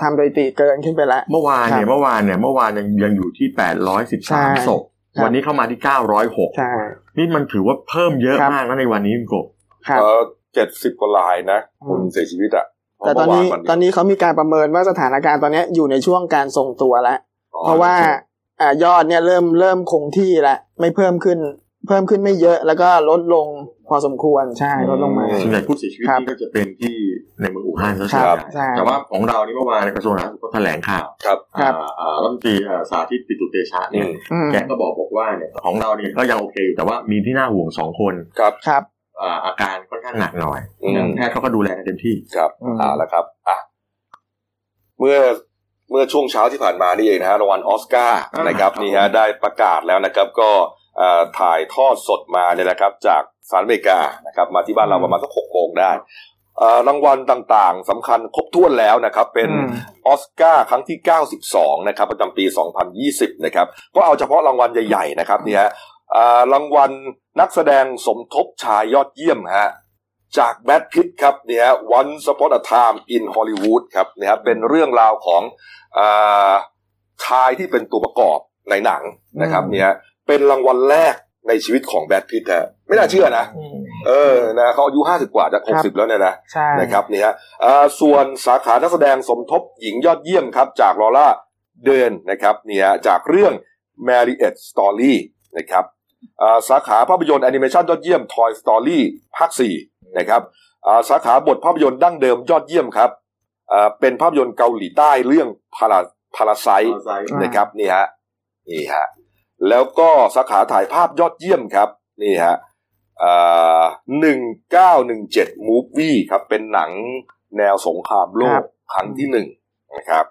ทำสถิติเกินขึ้นไปแล้ว เมื่อวานเนี่ครัยบเมื่อวานเนี่ยเมื่อวานยังยังอยู่ที่ใช่813ศพครับวันนี้เข้ามาที่906ใช่นี่มันถือว่าเพิ่มเยอะครับมากนะในวันนี้คุณกบครับเออเจ็ดสิบกว่ารายนะคนอืมเสียชีวิตอะแต่ตอนนี้เพราะเมื่วาวัตอนนี้เขามีการประเมินว่าสถานการณ์ตอนเนี้ยอยู่ในช่วงการทรงตัวแล้วอ๋อเพราะว่าอ่ายอดเนี่ยเริ่มเริ่มคงที่แล้วไม่เพิ่มขึ้น เพิ่มขึ้นไม่เยอะแล้วก็ลดลงพอสมควรใช่ลดลงมาส่วนใหญ่ผู้เสียชีวิตครับนี่ก็จะเป็นที่ในเมืองอู่ฮั่นซะคส่รัวนบใหญ่ใช่แต่ว่าของเรานี่เมื่อวานกระทรวงสาธารณสุขก็แถลงข่าวครับครับอ่าอ่ารัฐมนตรีอ่าสาธิตปิตุเตชะอืเนี่ยมอืมแกก็บอกบอกว่าเนี่ยของเราเนี่ยก็ยังโอเคอยู่แต่ว่ามีที่น่าห่วงสองคนครับครับอ่าอาการค่อนข้างหนักหน่อยอืมแพทย์เขาก็ดูแลกันเต็มที่ครับอืมอ่าแล้วครับอะเมื่อเมื่อช่วงเช้าที่ผ่านมานี่เองนะฮะรางวัลออสการ์อ่านนะครับครับนี่ฮะได้ประกาศแล้วนะครับก็เอ่อ ถ่ายทอดสดมาเนี่ยนะครับ จากสหรัฐอเมริกานะครับ มาที่บ้านเราประมาณสักหกโมงได้เอ่อรางวัลต่างๆสำคัญครบถ้วนแล้วนะครับ เป็นอืมออสการ์ครั้งที่ 92 นะครับ ประจำปี 2020 นะครับ ก็เอาเฉพาะรางวัลใหญ่ๆนะครับเนี่ยฮะอ่ารางวัลนักแสดงสมทบชายยอดเยี่ยมฮะจากแบทพิทครับเนี่ย Once Upon a Time in Hollywood ครับเนี่ยเป็นเรื่องราวของอาชายที่เป็นตัวประกอบในหนังนะครับอืมเนี่ย เป็นรางวัลแรกในชีวิตของแบทพิทฮะไม่น่าเชื่อนะ เออนะเขาอายุห้าสิบกว่าจะหกสิบแล้วเนี่ยนะใช่นะครับนี่ฮะอ่าส่วนสาขานักแสดงสมทบหญิงยอดเยี่ยมครับ จากลอร่าเดินนะครับนี่ฮะจากเรื่อง Marriott Story นะครับอ่าสาขาภาพยนตร์แอนิเมชันยอดเยี่ยม Toy Story ภาค4นะครับอ่าสาขาบทภาพยนตร์ดั้งเดิมยอดเยี่ยมครับอ่าเป็นภาพยนตร์เกาหลีใต้เรื่องพาราพาราไซนะครับนี่ฮะนี่ฮะ แล้วก็สาขาถ่ายภาพยอดเยี่ยมครับ นี่ฮะหนึ่งเก้าหนึ่งเจ็ดมูฟวี่ครับ เป็นหนังแนวสงครามโลครักบครั้งที่หนึ่งนะครับ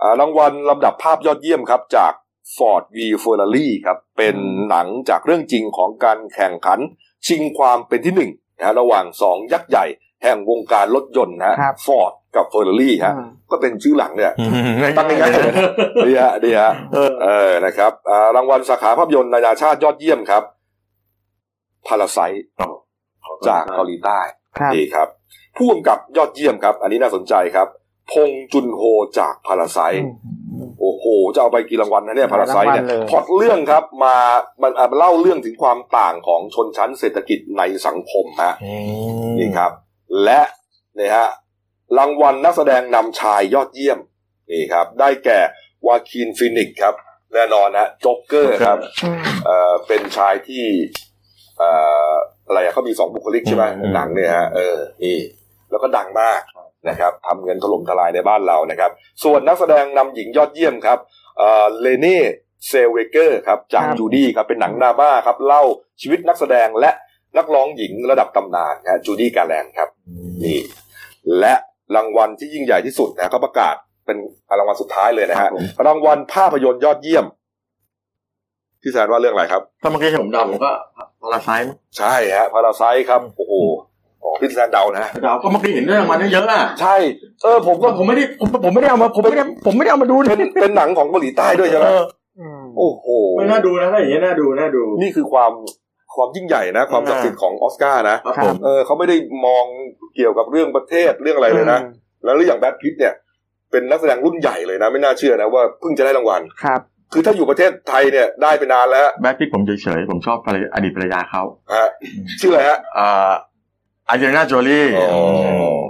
อ่ารางวัลลำดับภาพยอดเยี่ยมครับ จาก Ford v Ferrari ครับ เป็นหนังจากเรื่องจริงของการแข่งขัน ชิงความเป็นที่หนึ่งนะฮะระหว่างสองยักษ์ใหญ่แห่งวงการรถยนต์นะฮะครับฟอร์ด กับเฟอร์รารี่ฮะอืมก็เป็นชื่อหลังเนี่ยตั้ตั้งงง่าง่ายยๆเลยนะดีฮะดีฮะเออเออนะครับอ่ารางวัลสาขาภาพยนตร์นานาชาติยอดเยี่ยมครับพาราไซจากเกาหลีใต้ครับนี่ครับผู้กำกับยอดเยี่ยมครับ อันนี้น่าสนใจครับ พงจุนโฮจากพาราไซอืมโอ้โห จะเอาไปกี่รางวัลนะเนี่ยพาราไซเนี่ยหลายรางวัลเลยพล็อตเรื่องครับมามันอะมันเล่าเรื่องถึงความต่างของชนชั้นเศรษฐกิจในสังคมฮะนี่ครับ และเนี่ยฮะ รางวัลนักแสดงนำชายยอดเยี่ยมนี่ครับ ได้แก่วาคีนฟีนิกซ์ครับ แน่นอนนะจ็อกเกอร์ครับอืมเอ่อเป็นชายที่เอ่ออะไรอะเขามีสองบุคลิกใช่ไหมอืมหนังเนี่ยฮะเออนี่แล้วก็ดังมากนะครับทำเงินถล่มทลายในบ้านเรานะครับ ส่วนนักแสดงนำหญิงยอดเยี่ยมครับเอ่อ Renée Zellweger ครับจากครับ Judy ครับเป็นหนังดราม่าครับเล่าชีวิตนักแสดงและนักร้องหญิงระดับตำนานนะ Judy Garland ครับนี่และ รางวัลที่ยิ่งใหญ่ที่สุดนะเขาประกาศเป็นรางวัลสุดท้ายเลยนะครัฮะบผมรางวัลภาพยนตร์ยอดเยี่ยมพี่แซนว่าเรื่องอะไรครับ ถ้าเมื่อกี้ผมเดาผมก็ Parasite ใช่ฮะ Parasite ครับโอ้โหอ๋อพี่แซนเดานะเดาก็เมื่อกี้เห็นเรื่องมันเยอะอะใช่ เออผมก็ก็ผมไม่ได้ผมผมไม่ได้เอามาผมไม่ได้ผมไม่ได้เอามาดูเป็นเป็นหนังของเกาหลีใต้ด้วยใช่ไหมเอออืมโอ้โหไม่น่าดูนะถ้าอย่างนี้น่าดูน่าดู นี่คือความ ความยิ่งใหญ่นะ ความศักดิ์สิทธิ์ของออสการ์นะครับผมเออเขาไม่ได้มองเกี่ยวกับเรื่องประเทศเรื่องอะไรเลยนะ แล้วเรื่องอย่างแบทพิทเนี่ย เป็นนักแสดงรุ่นใหญ่เลยนะ ไม่น่าเชื่อนะว่าเพิ่งจะได้รางวัลครับคือถ้าอยู่ประเทศไทยเนี่ยได้ไปนานแล้วแบทพิทผมเฉยๆผมชอบภรรยาอดีตภรรยาเขาฮะชื่ออะไรฮะอ่าอาร์เจน่าโจลี่อ๋อ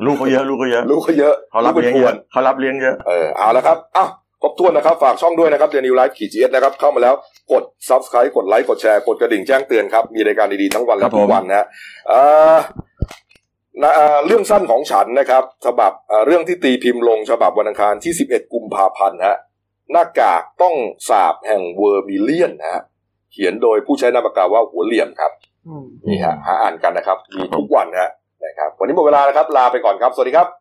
ลูกเขาเยอะ ลูกเขาเยอะรู้เขาเยอะเขารับป็นเลี้ยงทเยวอะนเขารับเลี้ยงเยอะเออเอาละครับอ้าวครบถ้วนนะครับ ฝากช่องด้วยนะครับเดนิวไลฟ์ขีดจีเอสนะครับ เข้ามาแล้ว กด subscribe กดไลค์กดแชร์กดกระดิ่งแจ้งเตือนครับ มีรายการดีๆทั้งวันครัและบทุผกมวันนะฮะเอ่อนะเอ่อเรื่องสั้นของฉันนะครับ ฉบับเอ่อเรื่องที่ตีพิมพ์ลงฉบับวันอังคารที่ 11 กุมภาพันธ์ฮะหน้ากากต้องสาบแห่งเวอร์มิเลียนนะฮะเขียนโดยผู้ใช้นามปากกาว่าหัวเหลี่ยมครับอืมนี่ฮะหาอ่านกันนะครับ มีทุกวันฮะนะครับ วันนี้หมดเวลาแล้วครับ ลาไปก่อนครับ สวัสดีครับ